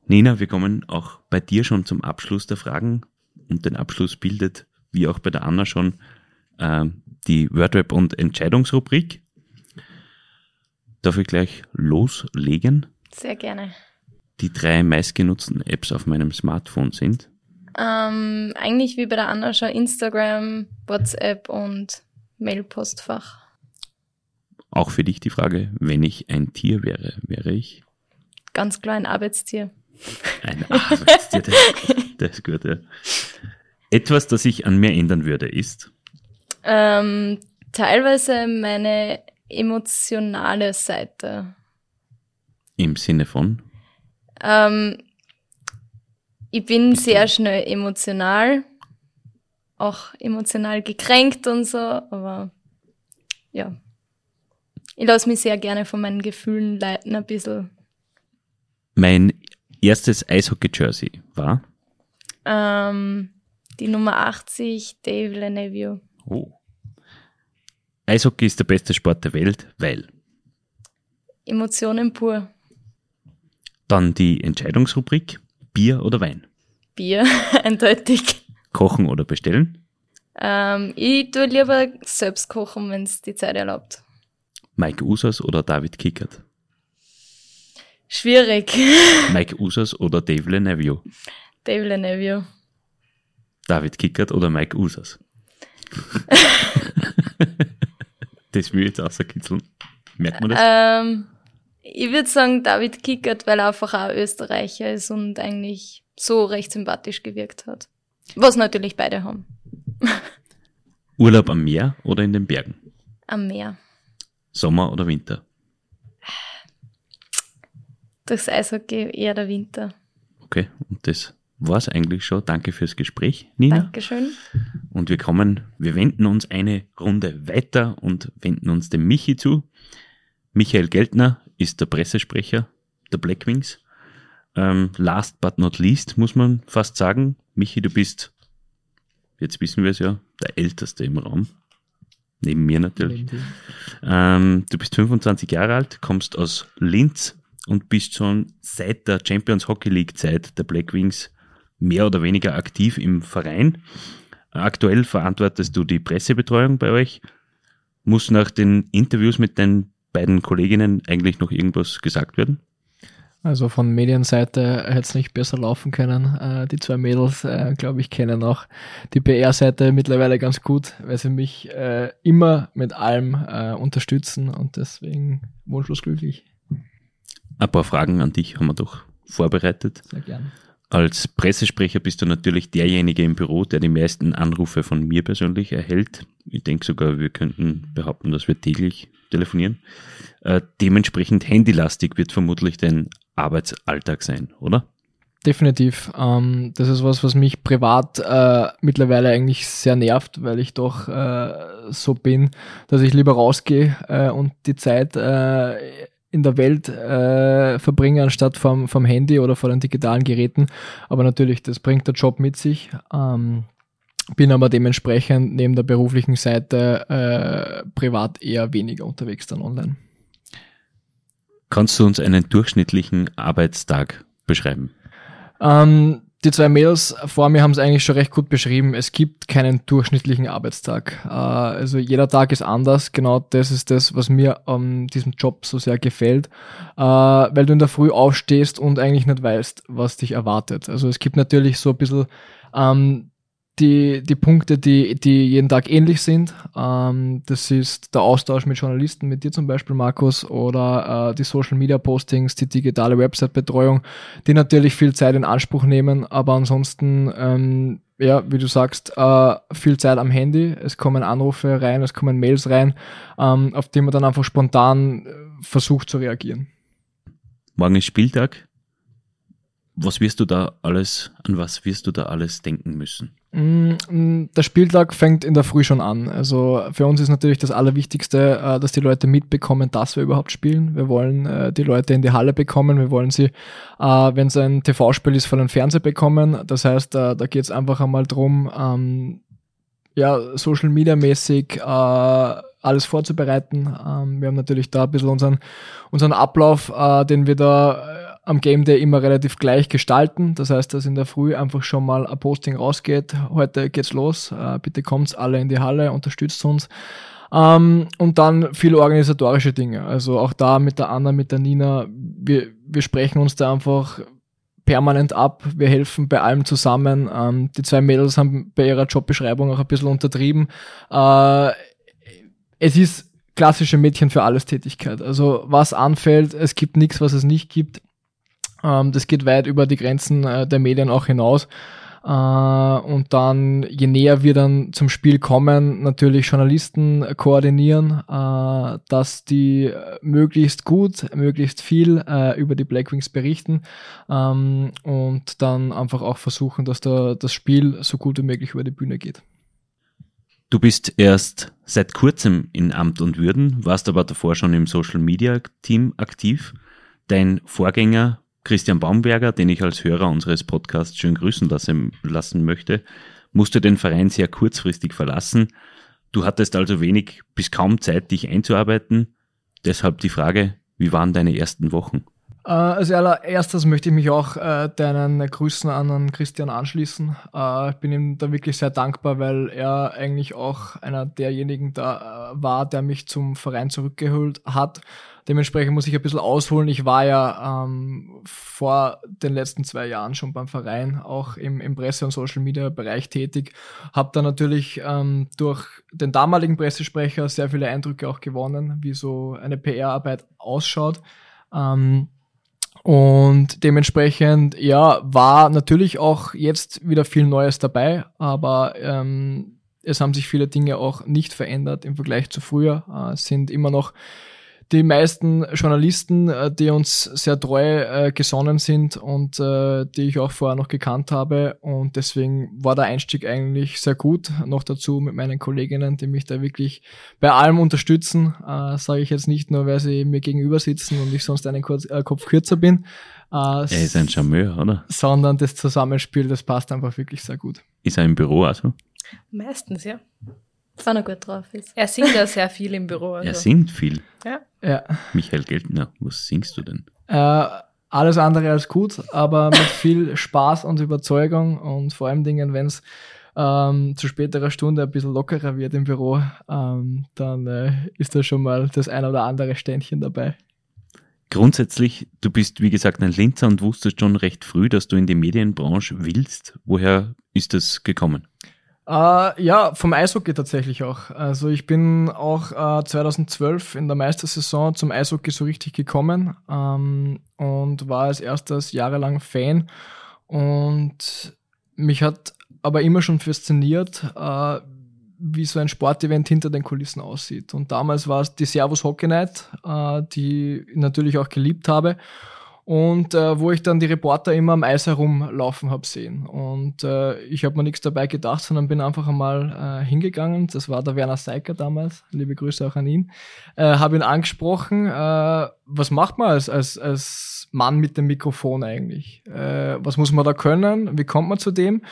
Nina, wir kommen auch bei dir schon zum Abschluss der Fragen und den Abschluss bildet, wie auch bei der Anna schon, äh, die Wordrap und Entscheidungsrubrik. Darf ich gleich loslegen? Sehr gerne. Die drei meistgenutzten Apps auf meinem Smartphone sind? Ähm, eigentlich wie bei der Anna schon Instagram, WhatsApp und Mailpostfach. Auch für dich die Frage, wenn ich ein Tier wäre, wäre ich? Ganz klar ein Arbeitstier. Ein Arbeitstier, das, das ist gut, ja. Etwas, das ich an mir ändern würde, ist? Ähm, teilweise meine emotionale Seite. Im Sinne von? Ähm, ich bin sehr schnell emotional auch emotional gekränkt und so, aber ja. Ich lasse mich sehr gerne von meinen Gefühlen leiten, ein bisschen. Mein erstes Eishockey-Jersey war? Ähm, die Nummer 80, Dave Lenevio. Oh. Eishockey ist der beste Sport der Welt, weil? Emotionen pur. Dann die Entscheidungsrubrik, Bier oder Wein? Bier, eindeutig. Kochen oder bestellen? Ähm, ich tue lieber selbst kochen, wenn es die Zeit erlaubt. Mike Usas oder David Kickert? Schwierig. Mike Usas oder Dave Lenevio? Dave Lenevio. David Kickert oder Mike Usas? das will ich jetzt außerkitzeln. Merkt man das? Ähm, ich würde sagen David Kickert, weil er einfach auch Österreicher ist und eigentlich so recht sympathisch gewirkt hat. Was natürlich beide haben. Urlaub am Meer oder in den Bergen? Am Meer. Sommer oder Winter? Durchs Eishockey eher der Winter. Okay, und das war's eigentlich schon. Danke fürs Gespräch, Nina. Dankeschön. Und wir kommen, wir wenden uns eine Runde weiter und wenden uns dem Michi zu. Michael Geltner ist der Pressesprecher der Blackwings. Ähm, last but not least, muss man fast sagen. Michi, du bist, jetzt wissen wir es ja, der Älteste im Raum. Neben mir natürlich. Ähm, du bist 25 Jahre alt, kommst aus Linz und bist schon seit der Champions Hockey League Zeit der Blackwings mehr oder weniger aktiv im Verein. Aktuell verantwortest du die Pressebetreuung bei euch. Muss nach den Interviews mit den beiden Kolleginnen eigentlich noch irgendwas gesagt werden? Also von Medienseite hätte es nicht besser laufen können. Äh, die zwei Mädels, äh, glaube ich, kennen auch die PR-Seite mittlerweile ganz gut, weil sie mich äh, immer mit allem unterstützen und deswegen wunschlos glücklich. Ein paar Fragen an dich haben wir doch vorbereitet. Sehr gerne. Als Pressesprecher bist du natürlich derjenige im Büro, der die meisten Anrufe von mir persönlich erhält. Ich denke sogar, wir könnten behaupten, dass wir täglich telefonieren. Äh, dementsprechend handylastig wird vermutlich dein Arbeitsalltag sein, oder? Definitiv. Ähm, das ist was, was mich privat äh, mittlerweile eigentlich sehr nervt, weil ich doch äh, so bin, dass ich lieber rausgehe äh, und die Zeit äh, in der Welt äh, verbringe, anstatt vom, vom Handy oder vor den digitalen Geräten. Aber natürlich, das bringt der Job mit sich. Ähm, bin aber dementsprechend neben der beruflichen Seite äh, privat eher weniger unterwegs dann online. Kannst du uns einen durchschnittlichen Arbeitstag beschreiben? Ähm, die zwei Mädels vor mir haben es eigentlich schon recht gut beschrieben. Es gibt keinen durchschnittlichen Arbeitstag. Äh, also jeder Tag ist anders. Genau das ist das, was mir an diesem Job so sehr gefällt, äh, weil du in der Früh aufstehst und eigentlich nicht weißt, was dich erwartet. Also es gibt natürlich so ein bisschen ähm, die, die Punkte, die, die jeden Tag ähnlich sind. Ähm, das ist der Austausch mit Journalisten, mit dir zum Beispiel, Markus, oder äh, die Social Media Postings, die digitale Website-Betreuung, die natürlich viel Zeit in Anspruch nehmen, aber ansonsten, ähm, ja, wie du sagst, äh, viel Zeit am Handy. Es kommen Anrufe rein, es kommen Mails rein, ähm, auf die man dann einfach spontan äh, versucht zu reagieren. Morgen ist Spieltag. Was wirst du da alles, an was wirst du da alles denken müssen? Mm, der Spieltag fängt in der Früh schon an. Also für uns ist natürlich das Allerwichtigste, äh, dass die Leute mitbekommen, dass wir überhaupt spielen. Wir wollen äh, die Leute in die Halle bekommen. Wir wollen sie, äh, wenn es ein TV-Spiel ist, von den Fernseher bekommen. Das heißt, da geht es einfach einmal drum, ähm, ja, Social Media mäßig alles vorzubereiten. Ähm, wir haben natürlich da ein bisschen unseren, unseren Ablauf, den wir da am Game Day immer relativ gleich gestalten. Das heißt, dass in der Früh einfach schon mal ein Posting rausgeht. Heute geht's los. Äh, bitte kommt's alle in die Halle, unterstützt uns. Ähm, und dann viele organisatorische Dinge. Also auch da mit der Anna, mit der Nina, wir, wir sprechen uns da einfach permanent ab. Wir helfen bei allem zusammen. Ähm, die zwei Mädels haben bei ihrer Jobbeschreibung auch ein bisschen untertrieben. Äh, es ist klassische Mädchen für alles Tätigkeit. Also was anfällt, es gibt nichts, was es nicht gibt. Ähm, das geht weit über die Grenzen äh, der Medien auch hinaus. Äh, und dann, je näher wir dann zum Spiel kommen, natürlich Journalisten koordinieren, äh, dass die möglichst gut, möglichst viel äh, über die Blackwings berichten ähm, und dann einfach auch versuchen, dass da das Spiel so gut wie möglich über die Bühne geht. Du bist erst seit kurzem in Amt und Würden, warst aber davor schon im Social Media Team aktiv. Dein Vorgänger Christian Baumberger, den ich als Hörer unseres Podcasts schön grüßen lassen, lassen möchte, musste den Verein sehr kurzfristig verlassen. Du hattest also wenig bis kaum Zeit, dich einzuarbeiten. Deshalb die Frage, wie waren deine ersten Wochen? Äh, als allererstes möchte ich mich auch äh, deinen Grüßen an, an Christian anschließen. Äh, ich bin ihm da wirklich sehr dankbar, weil er eigentlich auch einer derjenigen da äh, war, der mich zum Verein zurückgeholt hat. Dementsprechend muss ich ein bisschen ausholen. Ich war ja ähm, vor den letzten zwei Jahren schon beim Verein, auch im, im Presse- und Social-Media-Bereich tätig. Habe da natürlich ähm, durch den damaligen Pressesprecher sehr viele Eindrücke auch gewonnen, wie so eine PR-Arbeit ausschaut. Ähm, und dementsprechend, ja, war natürlich auch jetzt wieder viel Neues dabei, aber ähm, es haben sich viele Dinge auch nicht verändert im Vergleich zu früher. Äh, es sind immer noch die meisten Journalisten, äh, die uns sehr treu äh, gesonnen sind und äh, die ich auch vorher noch gekannt habe. Und deswegen war der Einstieg eigentlich sehr gut. Noch dazu mit meinen Kolleginnen, die mich da wirklich bei allem unterstützen. Äh, Sage ich jetzt nicht nur, weil sie mir gegenüber sitzen und ich sonst einen Kurz, äh, Kopf kürzer bin. Äh, er ist ein Charmeur, oder? Sondern das Zusammenspiel, das passt einfach wirklich sehr gut. Ist er im Büro also? Meistens, ja. Wenn er gut drauf ist. Er singt ja sehr viel im Büro. Also. Er singt viel. Ja. Ja. Michael Geltner, was singst du denn? Äh, alles andere als gut, aber mit viel Spaß und Überzeugung und vor allem Dingen, wenn es ähm, zu späterer Stunde ein bisschen lockerer wird im Büro, ähm, dann äh, ist da schon mal das ein oder andere Ständchen dabei. Grundsätzlich, du bist wie gesagt ein Linzer und wusstest schon recht früh, dass du in die Medienbranche willst. Woher ist das gekommen? Äh, ja, vom Eishockey tatsächlich auch. Also ich bin auch äh, 2012 in der Meistersaison zum Eishockey so richtig gekommen ähm, und war als erstes jahrelang Fan. Und mich hat aber immer schon fasziniert, äh, wie so ein Sportevent hinter den Kulissen aussieht. Und damals war es die Servus Hockey Night, äh, die ich natürlich auch geliebt habe und äh, wo ich dann die Reporter immer am Eis herumlaufen habe sehen. Und äh, ich habe mir nichts dabei gedacht, sondern bin einfach einmal äh, hingegangen. Das war der Werner Seiker damals. Liebe Grüße auch an ihn. Äh, habe ihn angesprochen. Äh, was macht man als, als, als Mann mit dem Mikrofon eigentlich? Äh, was muss man da können? Wie kommt man zu dem?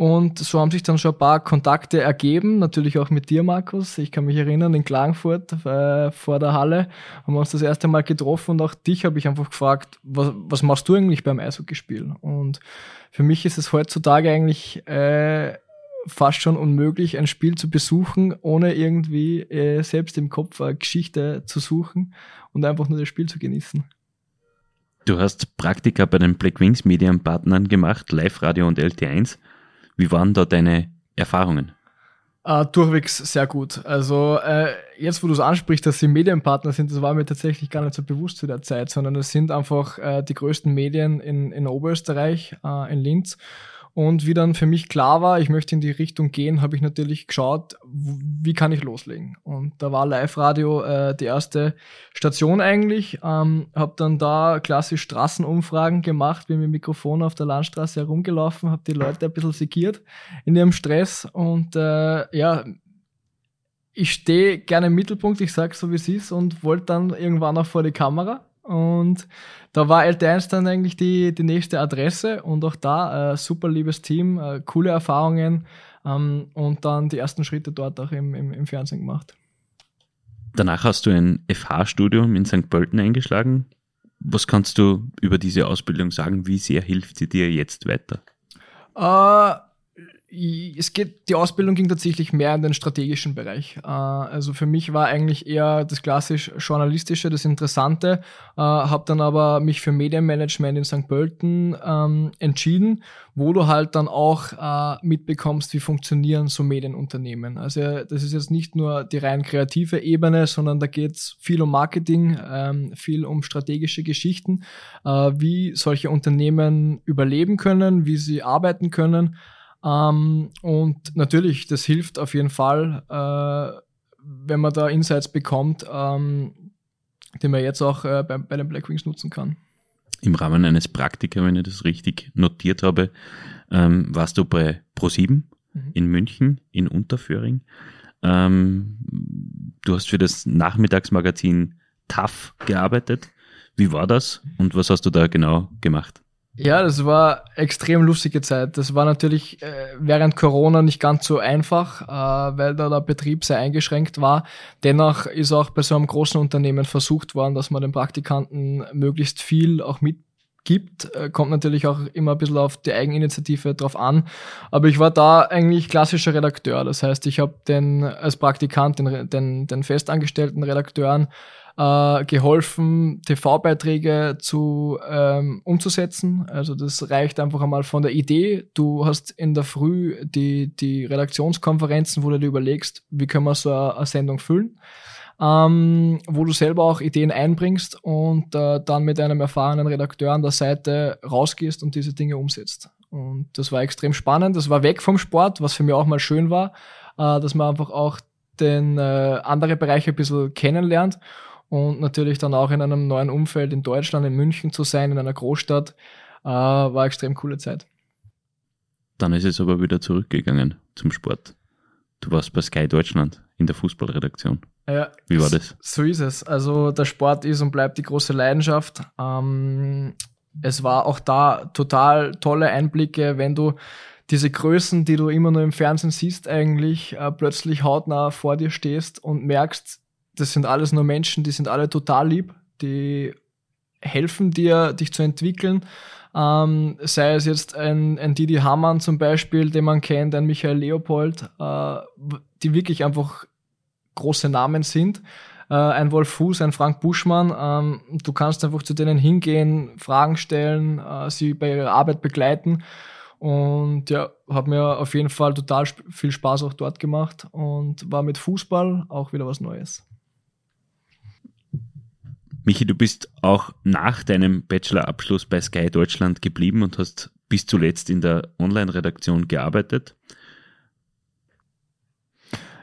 Und so haben sich dann schon ein paar Kontakte ergeben, natürlich auch mit dir, Markus. Ich kann mich erinnern, in Klagenfurt äh, vor der Halle haben wir uns das erste Mal getroffen und auch dich habe ich einfach gefragt, was, was machst du eigentlich beim Eishockeyspiel? Und für mich ist es heutzutage eigentlich äh, fast schon unmöglich, ein Spiel zu besuchen, ohne irgendwie äh, selbst im Kopf eine Geschichte zu suchen und einfach nur das Spiel zu genießen. Du hast Praktika bei den Black Wings Medienpartnern gemacht, Live Radio und LT1. Wie waren da deine Erfahrungen? Uh, durchwegs sehr gut. Also äh, jetzt, wo du es ansprichst, dass sie Medienpartner sind, das war mir tatsächlich gar nicht so bewusst zu der Zeit, sondern es sind einfach äh, die größten Medien in, in Oberösterreich, äh, in Linz. Und wie dann für mich klar war, ich möchte in die Richtung gehen, habe ich natürlich geschaut, wie kann ich loslegen. Und da war Live-Radio äh, die erste Station eigentlich. Ähm, habe dann da klassisch Straßenumfragen gemacht, bin mit Mikrofon auf der Landstraße herumgelaufen, habe die Leute ein bisschen segiert in ihrem Stress. Und äh, ja, ich stehe gerne im Mittelpunkt, ich sage so wie es ist und wollte dann irgendwann auch vor die Kamera. Und da war LT1 dann eigentlich die, die nächste Adresse und auch da äh, super liebes Team, äh, coole Erfahrungen ähm, und dann die ersten Schritte dort auch im, im, im Fernsehen gemacht. Danach hast du ein FH-Studium in St. Pölten eingeschlagen. Was kannst du über diese Ausbildung sagen? Wie sehr hilft sie dir jetzt weiter? Äh, es geht, die Ausbildung ging tatsächlich mehr in den strategischen Bereich. Äh, also für mich war eigentlich eher das klassisch journalistische, das Interessante, äh, habe dann aber mich für Medienmanagement in St. Pölten ähm, entschieden, wo du halt dann auch äh, mitbekommst, wie funktionieren so Medienunternehmen. Also das ist jetzt nicht nur die rein kreative Ebene, sondern da geht es viel um Marketing, ähm, viel um strategische Geschichten, äh, wie solche Unternehmen überleben können, wie sie arbeiten können. Ähm, und natürlich, das hilft auf jeden Fall, äh, wenn man da Insights bekommt, ähm, die man jetzt auch äh, bei, bei den Blackwings nutzen kann. Im Rahmen eines Praktika, wenn ich das richtig notiert habe, ähm, warst du bei Pro7 mhm. in München, in Unterföhring. Ähm, du hast für das Nachmittagsmagazin TAF gearbeitet. Wie war das und was hast du da genau gemacht? Ja, das war extrem lustige Zeit. Das war natürlich äh, während Corona nicht ganz so einfach, äh, weil da der Betrieb sehr eingeschränkt war. Dennoch ist auch bei so einem großen Unternehmen versucht worden, dass man den Praktikanten möglichst viel auch mitgibt. Äh, kommt natürlich auch immer ein bisschen auf die Eigeninitiative drauf an. Aber ich war da eigentlich klassischer Redakteur. Das heißt, ich habe den als Praktikant den, den, den festangestellten Redakteuren äh, geholfen, TV-Beiträge zu ähm, umzusetzen. Also das reicht einfach einmal von der Idee. Du hast in der Früh die, die Redaktionskonferenzen, wo du dir überlegst, wie können wir so eine, eine Sendung füllen. Ähm, wo du selber auch Ideen einbringst und äh, dann mit einem erfahrenen Redakteur an der Seite rausgehst und diese Dinge umsetzt. Und das war extrem spannend. Das war weg vom Sport, was für mich auch mal schön war, äh, dass man einfach auch den äh, andere Bereiche ein bisschen kennenlernt und natürlich dann auch in einem neuen Umfeld in Deutschland, in München zu sein, in einer Großstadt, äh, war extrem coole Zeit. Dann ist es aber wieder zurückgegangen zum Sport. Du warst bei Sky Deutschland in der Fußballredaktion. Ja, Wie war das? So ist es. Also der Sport ist und bleibt die große Leidenschaft. Ähm, es war auch da total tolle Einblicke, wenn du diese Größen, die du immer nur im Fernsehen siehst, eigentlich äh, plötzlich hautnah vor dir stehst und merkst, das sind alles nur Menschen, die sind alle total lieb, die helfen dir, dich zu entwickeln. Ähm, sei es jetzt ein, ein Didi Hamann zum Beispiel, den man kennt, ein Michael Leopold, äh, die wirklich einfach große Namen sind. Äh, ein Wolf Fuß, ein Frank Buschmann. Ähm, du kannst einfach zu denen hingehen, Fragen stellen, äh, sie bei ihrer Arbeit begleiten. Und ja, hat mir auf jeden Fall total viel Spaß auch dort gemacht und war mit Fußball auch wieder was Neues. Michi, du bist auch nach deinem Bachelorabschluss bei Sky Deutschland geblieben und hast bis zuletzt in der Online-Redaktion gearbeitet.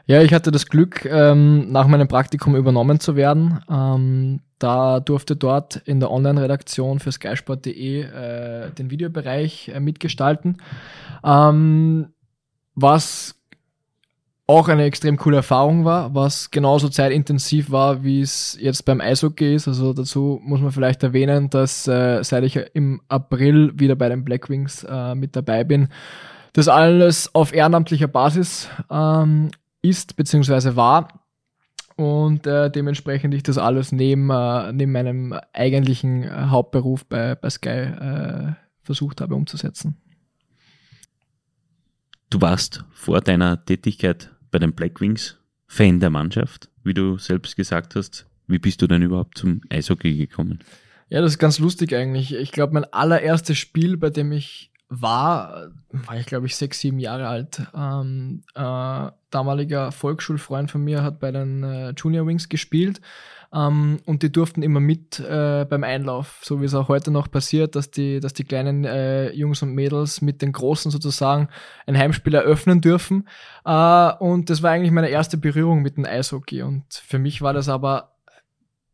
Ja, ich hatte das Glück, ähm, nach meinem Praktikum übernommen zu werden. Ähm, da durfte dort in der Online-Redaktion für skysport.de äh, den Videobereich äh, mitgestalten. Ähm, was auch eine extrem coole Erfahrung war, was genauso zeitintensiv war, wie es jetzt beim Eishockey ist. Also dazu muss man vielleicht erwähnen, dass äh, seit ich im April wieder bei den Blackwings äh, mit dabei bin, das alles auf ehrenamtlicher Basis ähm, ist bzw. war und äh, dementsprechend ich das alles neben, äh, neben meinem eigentlichen äh, Hauptberuf bei, bei Sky äh, versucht habe umzusetzen. Du warst vor deiner Tätigkeit bei den Blackwings Fan der Mannschaft, wie du selbst gesagt hast. Wie bist du denn überhaupt zum Eishockey gekommen? Ja, das ist ganz lustig eigentlich. Ich glaube, mein allererstes Spiel, bei dem ich war, war ich glaube ich sechs, sieben Jahre alt. Ähm, äh, damaliger Volksschulfreund von mir hat bei den äh, Junior Wings gespielt ähm, und die durften immer mit äh, beim Einlauf, so wie es auch heute noch passiert, dass die, dass die kleinen äh, Jungs und Mädels mit den Großen sozusagen ein Heimspiel eröffnen dürfen. Äh, und das war eigentlich meine erste Berührung mit dem Eishockey. Und für mich war das aber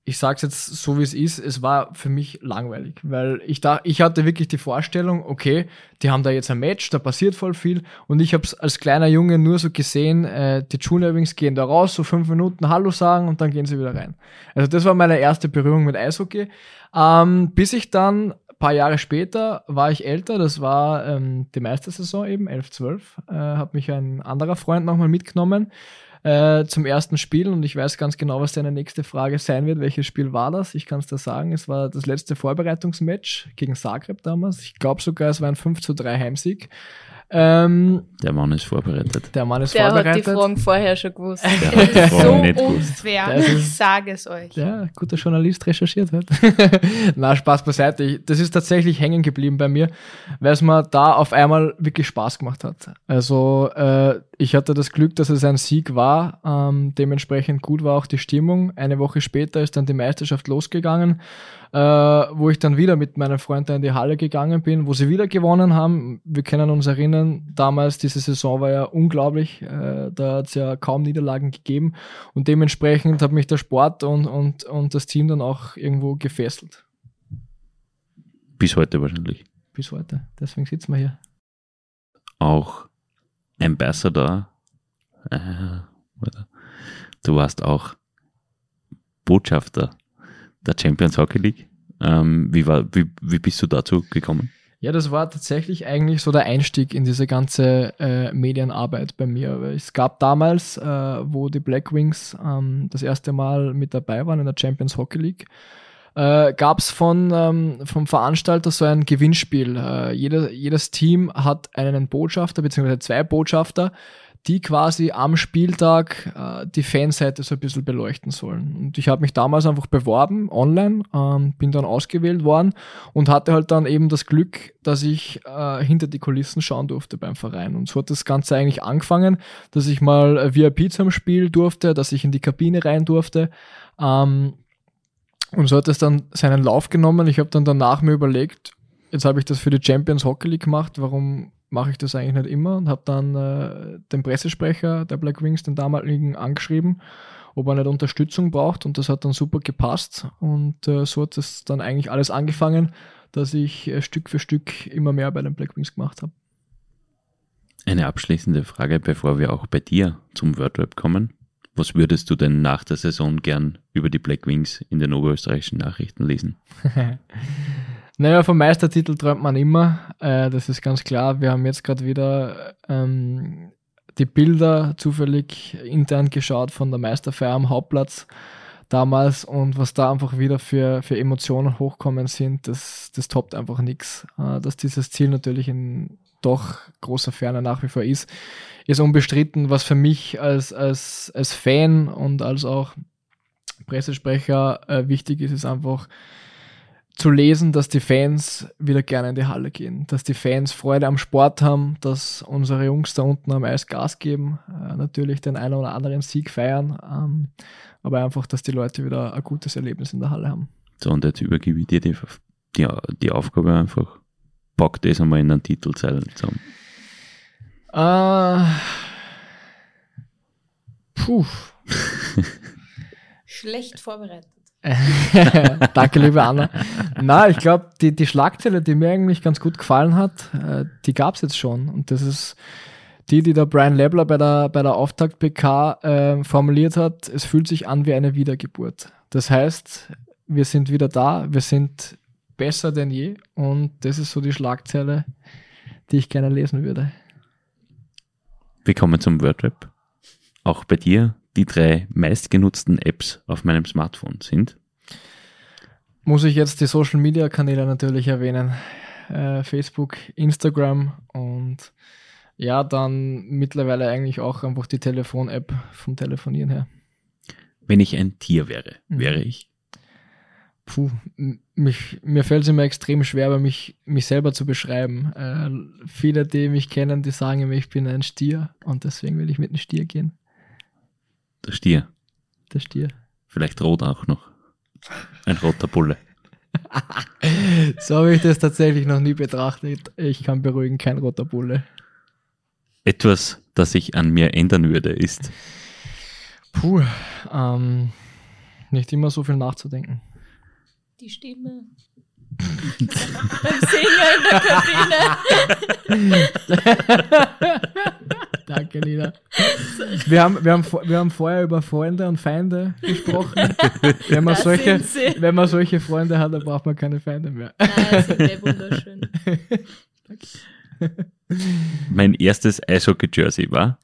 ich sage es jetzt so, wie es ist, es war für mich langweilig, weil ich da, ich hatte wirklich die Vorstellung, okay, die haben da jetzt ein Match, da passiert voll viel. Und ich habe es als kleiner Junge nur so gesehen, äh, die Junior Wings gehen da raus, so fünf Minuten Hallo sagen und dann gehen sie wieder rein. Also das war meine erste Berührung mit Eishockey, ähm, bis ich dann paar Jahre später war ich älter, das war ähm, die Meistersaison eben, 11, 12, äh, hat mich ein anderer Freund nochmal mitgenommen äh, zum ersten Spiel und ich weiß ganz genau, was deine nächste Frage sein wird. Welches Spiel war das? Ich kann es dir sagen. Es war das letzte Vorbereitungsmatch gegen Zagreb damals. Ich glaube sogar, es war ein 5 zu 3 Heimsieg. Ähm, der Mann ist vorbereitet. Der Mann ist der vorbereitet. Der hat die Fragen vorher schon gewusst. Der hat die so unfair. Ich sage es euch. Ja, guter Journalist recherchiert hat. Na, Spaß beiseite. Das ist tatsächlich hängen geblieben bei mir, weil es mir da auf einmal wirklich Spaß gemacht hat. Also äh, ich hatte das Glück, dass es ein Sieg war. Ähm, dementsprechend gut war auch die Stimmung. Eine Woche später ist dann die Meisterschaft losgegangen äh, wo ich dann wieder mit meinen Freunden in die Halle gegangen bin, wo sie wieder gewonnen haben. Wir können uns erinnern, damals diese Saison war ja unglaublich, äh, da hat es ja kaum Niederlagen gegeben und dementsprechend hat mich der Sport und, und, und das Team dann auch irgendwo gefesselt. Bis heute wahrscheinlich. Bis heute, deswegen sitzen wir hier. Auch Ambassador äh? Du warst auch Botschafter der Champions Hockey League. Ähm, wie, war, wie, wie bist du dazu gekommen? Ja, das war tatsächlich eigentlich so der Einstieg in diese ganze äh, Medienarbeit bei mir. Es gab damals, äh, wo die Black Wings ähm, das erste Mal mit dabei waren in der Champions Hockey League, äh, gab es von, ähm, vom Veranstalter so ein Gewinnspiel. Äh, jeder, jedes Team hat einen Botschafter, beziehungsweise zwei Botschafter, die quasi am Spieltag äh, die Fanseite so ein bisschen beleuchten sollen. Und ich habe mich damals einfach beworben, online, ähm, bin dann ausgewählt worden und hatte halt dann eben das Glück, dass ich äh, hinter die Kulissen schauen durfte beim Verein. Und so hat das Ganze eigentlich angefangen, dass ich mal äh, VIP zum Spiel durfte, dass ich in die Kabine rein durfte. Ähm, und so hat es dann seinen Lauf genommen. Ich habe dann danach mir überlegt, jetzt habe ich das für die Champions Hockey League gemacht, warum mache ich das eigentlich nicht immer und habe dann äh, den Pressesprecher der Black Wings, den damaligen, angeschrieben, ob er nicht Unterstützung braucht und das hat dann super gepasst und äh, so hat es dann eigentlich alles angefangen, dass ich äh, Stück für Stück immer mehr bei den Black Wings gemacht habe. Eine abschließende Frage, bevor wir auch bei dir zum WordWeb kommen. Was würdest du denn nach der Saison gern über die Black Wings in den oberösterreichischen Nachrichten lesen? Naja, vom Meistertitel träumt man immer. Äh, das ist ganz klar. Wir haben jetzt gerade wieder ähm, die Bilder zufällig intern geschaut von der Meisterfeier am Hauptplatz damals und was da einfach wieder für, für Emotionen hochkommen sind, das, das toppt einfach nichts. Äh, dass dieses Ziel natürlich in doch großer Ferne nach wie vor ist, ist unbestritten. Was für mich als, als, als Fan und als auch Pressesprecher äh, wichtig ist, ist einfach, zu lesen, dass die Fans wieder gerne in die Halle gehen, dass die Fans Freude am Sport haben, dass unsere Jungs da unten am Eis Gas geben, äh, natürlich den einen oder anderen Sieg feiern, ähm, aber einfach, dass die Leute wieder ein gutes Erlebnis in der Halle haben. So, und jetzt übergebe ich dir die, die, die Aufgabe einfach. Pack das einmal in einen Titelzeilen zusammen. Äh, puh. Schlecht vorbereitet. Danke, liebe Anna. Na, ich glaube, die, die Schlagzeile, die mir eigentlich ganz gut gefallen hat, äh, die gab es jetzt schon. Und das ist die, die der Brian Lebler bei der, bei der Auftakt-PK äh, formuliert hat. Es fühlt sich an wie eine Wiedergeburt. Das heißt, wir sind wieder da, wir sind besser denn je. Und das ist so die Schlagzeile, die ich gerne lesen würde. Wir kommen zum WordRap. Auch bei dir die drei meistgenutzten Apps auf meinem Smartphone sind? Muss ich jetzt die Social Media Kanäle natürlich erwähnen. Äh, Facebook, Instagram und ja, dann mittlerweile eigentlich auch einfach die Telefon-App vom Telefonieren her. Wenn ich ein Tier wäre, mhm. wäre ich? Puh, mich, mir fällt es immer extrem schwer, aber mich, mich selber zu beschreiben. Äh, viele, die mich kennen, die sagen immer, ich bin ein Stier und deswegen will ich mit einem Stier gehen. Der Stier. Der Stier. Vielleicht rot auch noch. Ein roter Bulle. so habe ich das tatsächlich noch nie betrachtet. Ich kann beruhigen, kein roter Bulle. Etwas, das ich an mir ändern würde, ist. Puh, ähm, nicht immer so viel nachzudenken. Die Stimme. Beim Singen in der Kabine. Danke, Nina. Wir haben, wir, haben, wir haben vorher über Freunde und Feinde gesprochen. Wenn man, solche, wenn man solche Freunde hat, dann braucht man keine Feinde mehr. Nein, sind wunderschön. mein erstes Eishockey-Jersey war?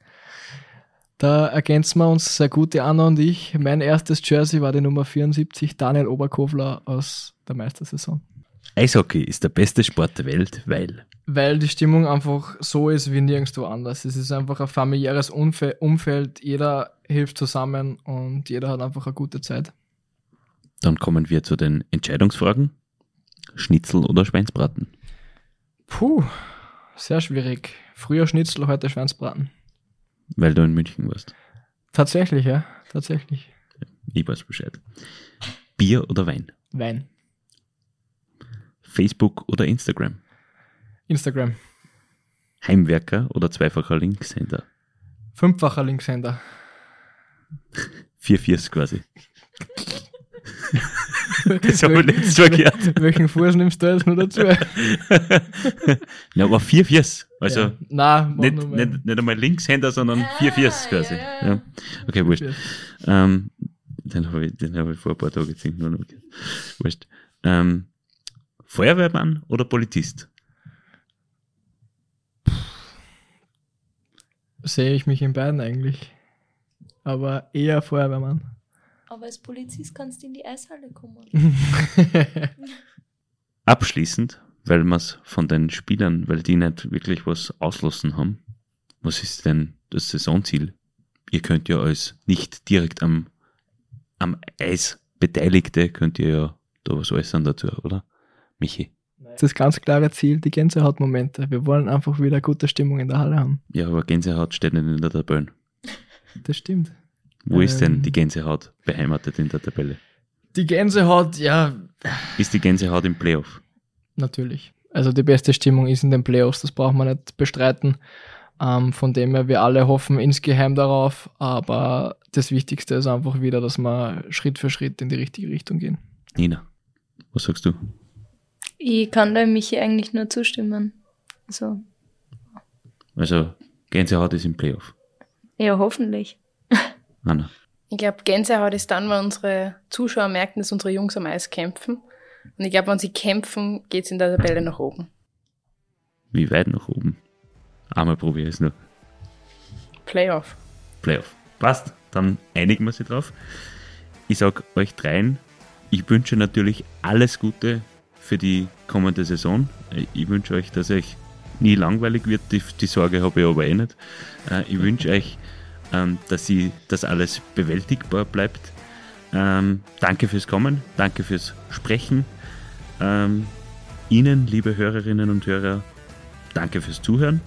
Da ergänzen wir uns sehr gut, die Anna und ich. Mein erstes Jersey war die Nummer 74, Daniel Oberkofler aus der Meistersaison. Eishockey ist der beste Sport der Welt, weil weil die Stimmung einfach so ist wie nirgendwo anders. Es ist einfach ein familiäres Umfeld, jeder hilft zusammen und jeder hat einfach eine gute Zeit. Dann kommen wir zu den Entscheidungsfragen. Schnitzel oder Schweinsbraten? Puh, sehr schwierig. Früher Schnitzel, heute Schweinsbraten. Weil du in München warst. Tatsächlich, ja, tatsächlich. Ich weiß Bescheid. Bier oder Wein? Wein. Facebook oder Instagram? Instagram. Heimwerker oder zweifacher Linkshänder? Fünffacher Linkshänder. Vier Viers quasi. Das habe ich letztes Mal gehört. Welchen Fuß nimmst du jetzt noch dazu? Na, aber vier Viers. Also ja. Nein, nicht, nur nicht, nicht einmal Linkshänder, sondern vier Viers quasi. ja, ja. Okay, wurscht. Ähm, den habe ich, den hab ich vor ein paar Tagen gesehen, nur. Wurscht. Ähm, Feuerwehrmann oder Polizist? Sehe ich mich in beiden eigentlich. Aber eher Feuerwehrmann. Aber als Polizist kannst du in die Eishalle kommen. Abschließend, weil wir es von den Spielern, weil die nicht wirklich was auslassen haben, was ist denn das Saisonziel? Ihr könnt ja als nicht direkt am, am Eis Beteiligte, könnt ihr ja da was äußern dazu, oder? Michi? Das ganz klare Ziel, die Gänsehautmomente. Wir wollen einfach wieder gute Stimmung in der Halle haben. Ja, aber Gänsehaut steht nicht in der Tabelle. Das stimmt. Wo ist denn Ähm. die Gänsehaut beheimatet in der Tabelle? Die Gänsehaut, ja, Ist die Gänsehaut im Playoff? natürlich. Also die beste Stimmung ist in den Playoffs, das braucht man nicht bestreiten. Ähm, von dem her, wir alle hoffen insgeheim darauf, aber das Wichtigste ist einfach wieder, dass wir Schritt für Schritt in die richtige Richtung gehen. Nina, was sagst du? Ich kann da Michi eigentlich nur zustimmen. Also, Also, Gänsehaut ist im Playoff. ja, hoffentlich. Anna. Ich glaube, Gänsehaut ist dann, wenn unsere Zuschauer merken, dass unsere Jungs am Eis kämpfen. Und ich glaube, wenn sie kämpfen, geht's in der Tabelle nach oben. Wie weit nach oben? Einmal probiere ich es nur. Playoff. Playoff. Passt, dann einigen wir sie drauf. Ich sag euch dreien, ich wünsche natürlich alles Gute für die kommende Saison. Ich wünsche euch, dass euch nie langweilig wird. Die, die Sorge habe ich aber eh nicht. Äh, Ich wünsche euch, ähm, dass sie das alles bewältigbar bleibt. Ähm, danke fürs Kommen, danke fürs Sprechen. Ähm, Ihnen, liebe Hörerinnen und Hörer, danke fürs Zuhören.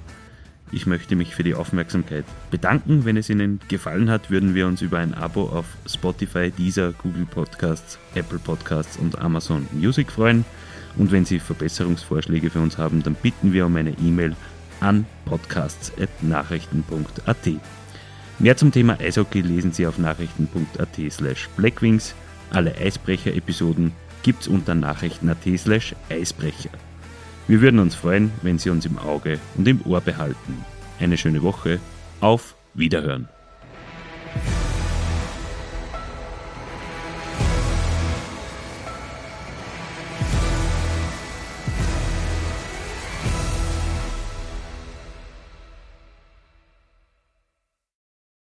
Ich möchte mich für die Aufmerksamkeit bedanken. Wenn es Ihnen gefallen hat, würden wir uns über ein Abo auf Spotify, Deezer, Google Podcasts, Apple Podcasts und Amazon Music freuen. Und wenn Sie Verbesserungsvorschläge für uns haben, dann bitten wir um eine E-Mail an podcasts.nachrichten.at. Mehr zum Thema Eishockey lesen Sie auf nachrichten.at slash blackwings. Alle Eisbrecher-Episoden gibt's unter nachrichten.at slash Eisbrecher. Wir würden uns freuen, wenn Sie uns im Auge und im Ohr behalten. Eine schöne Woche. Auf Wiederhören.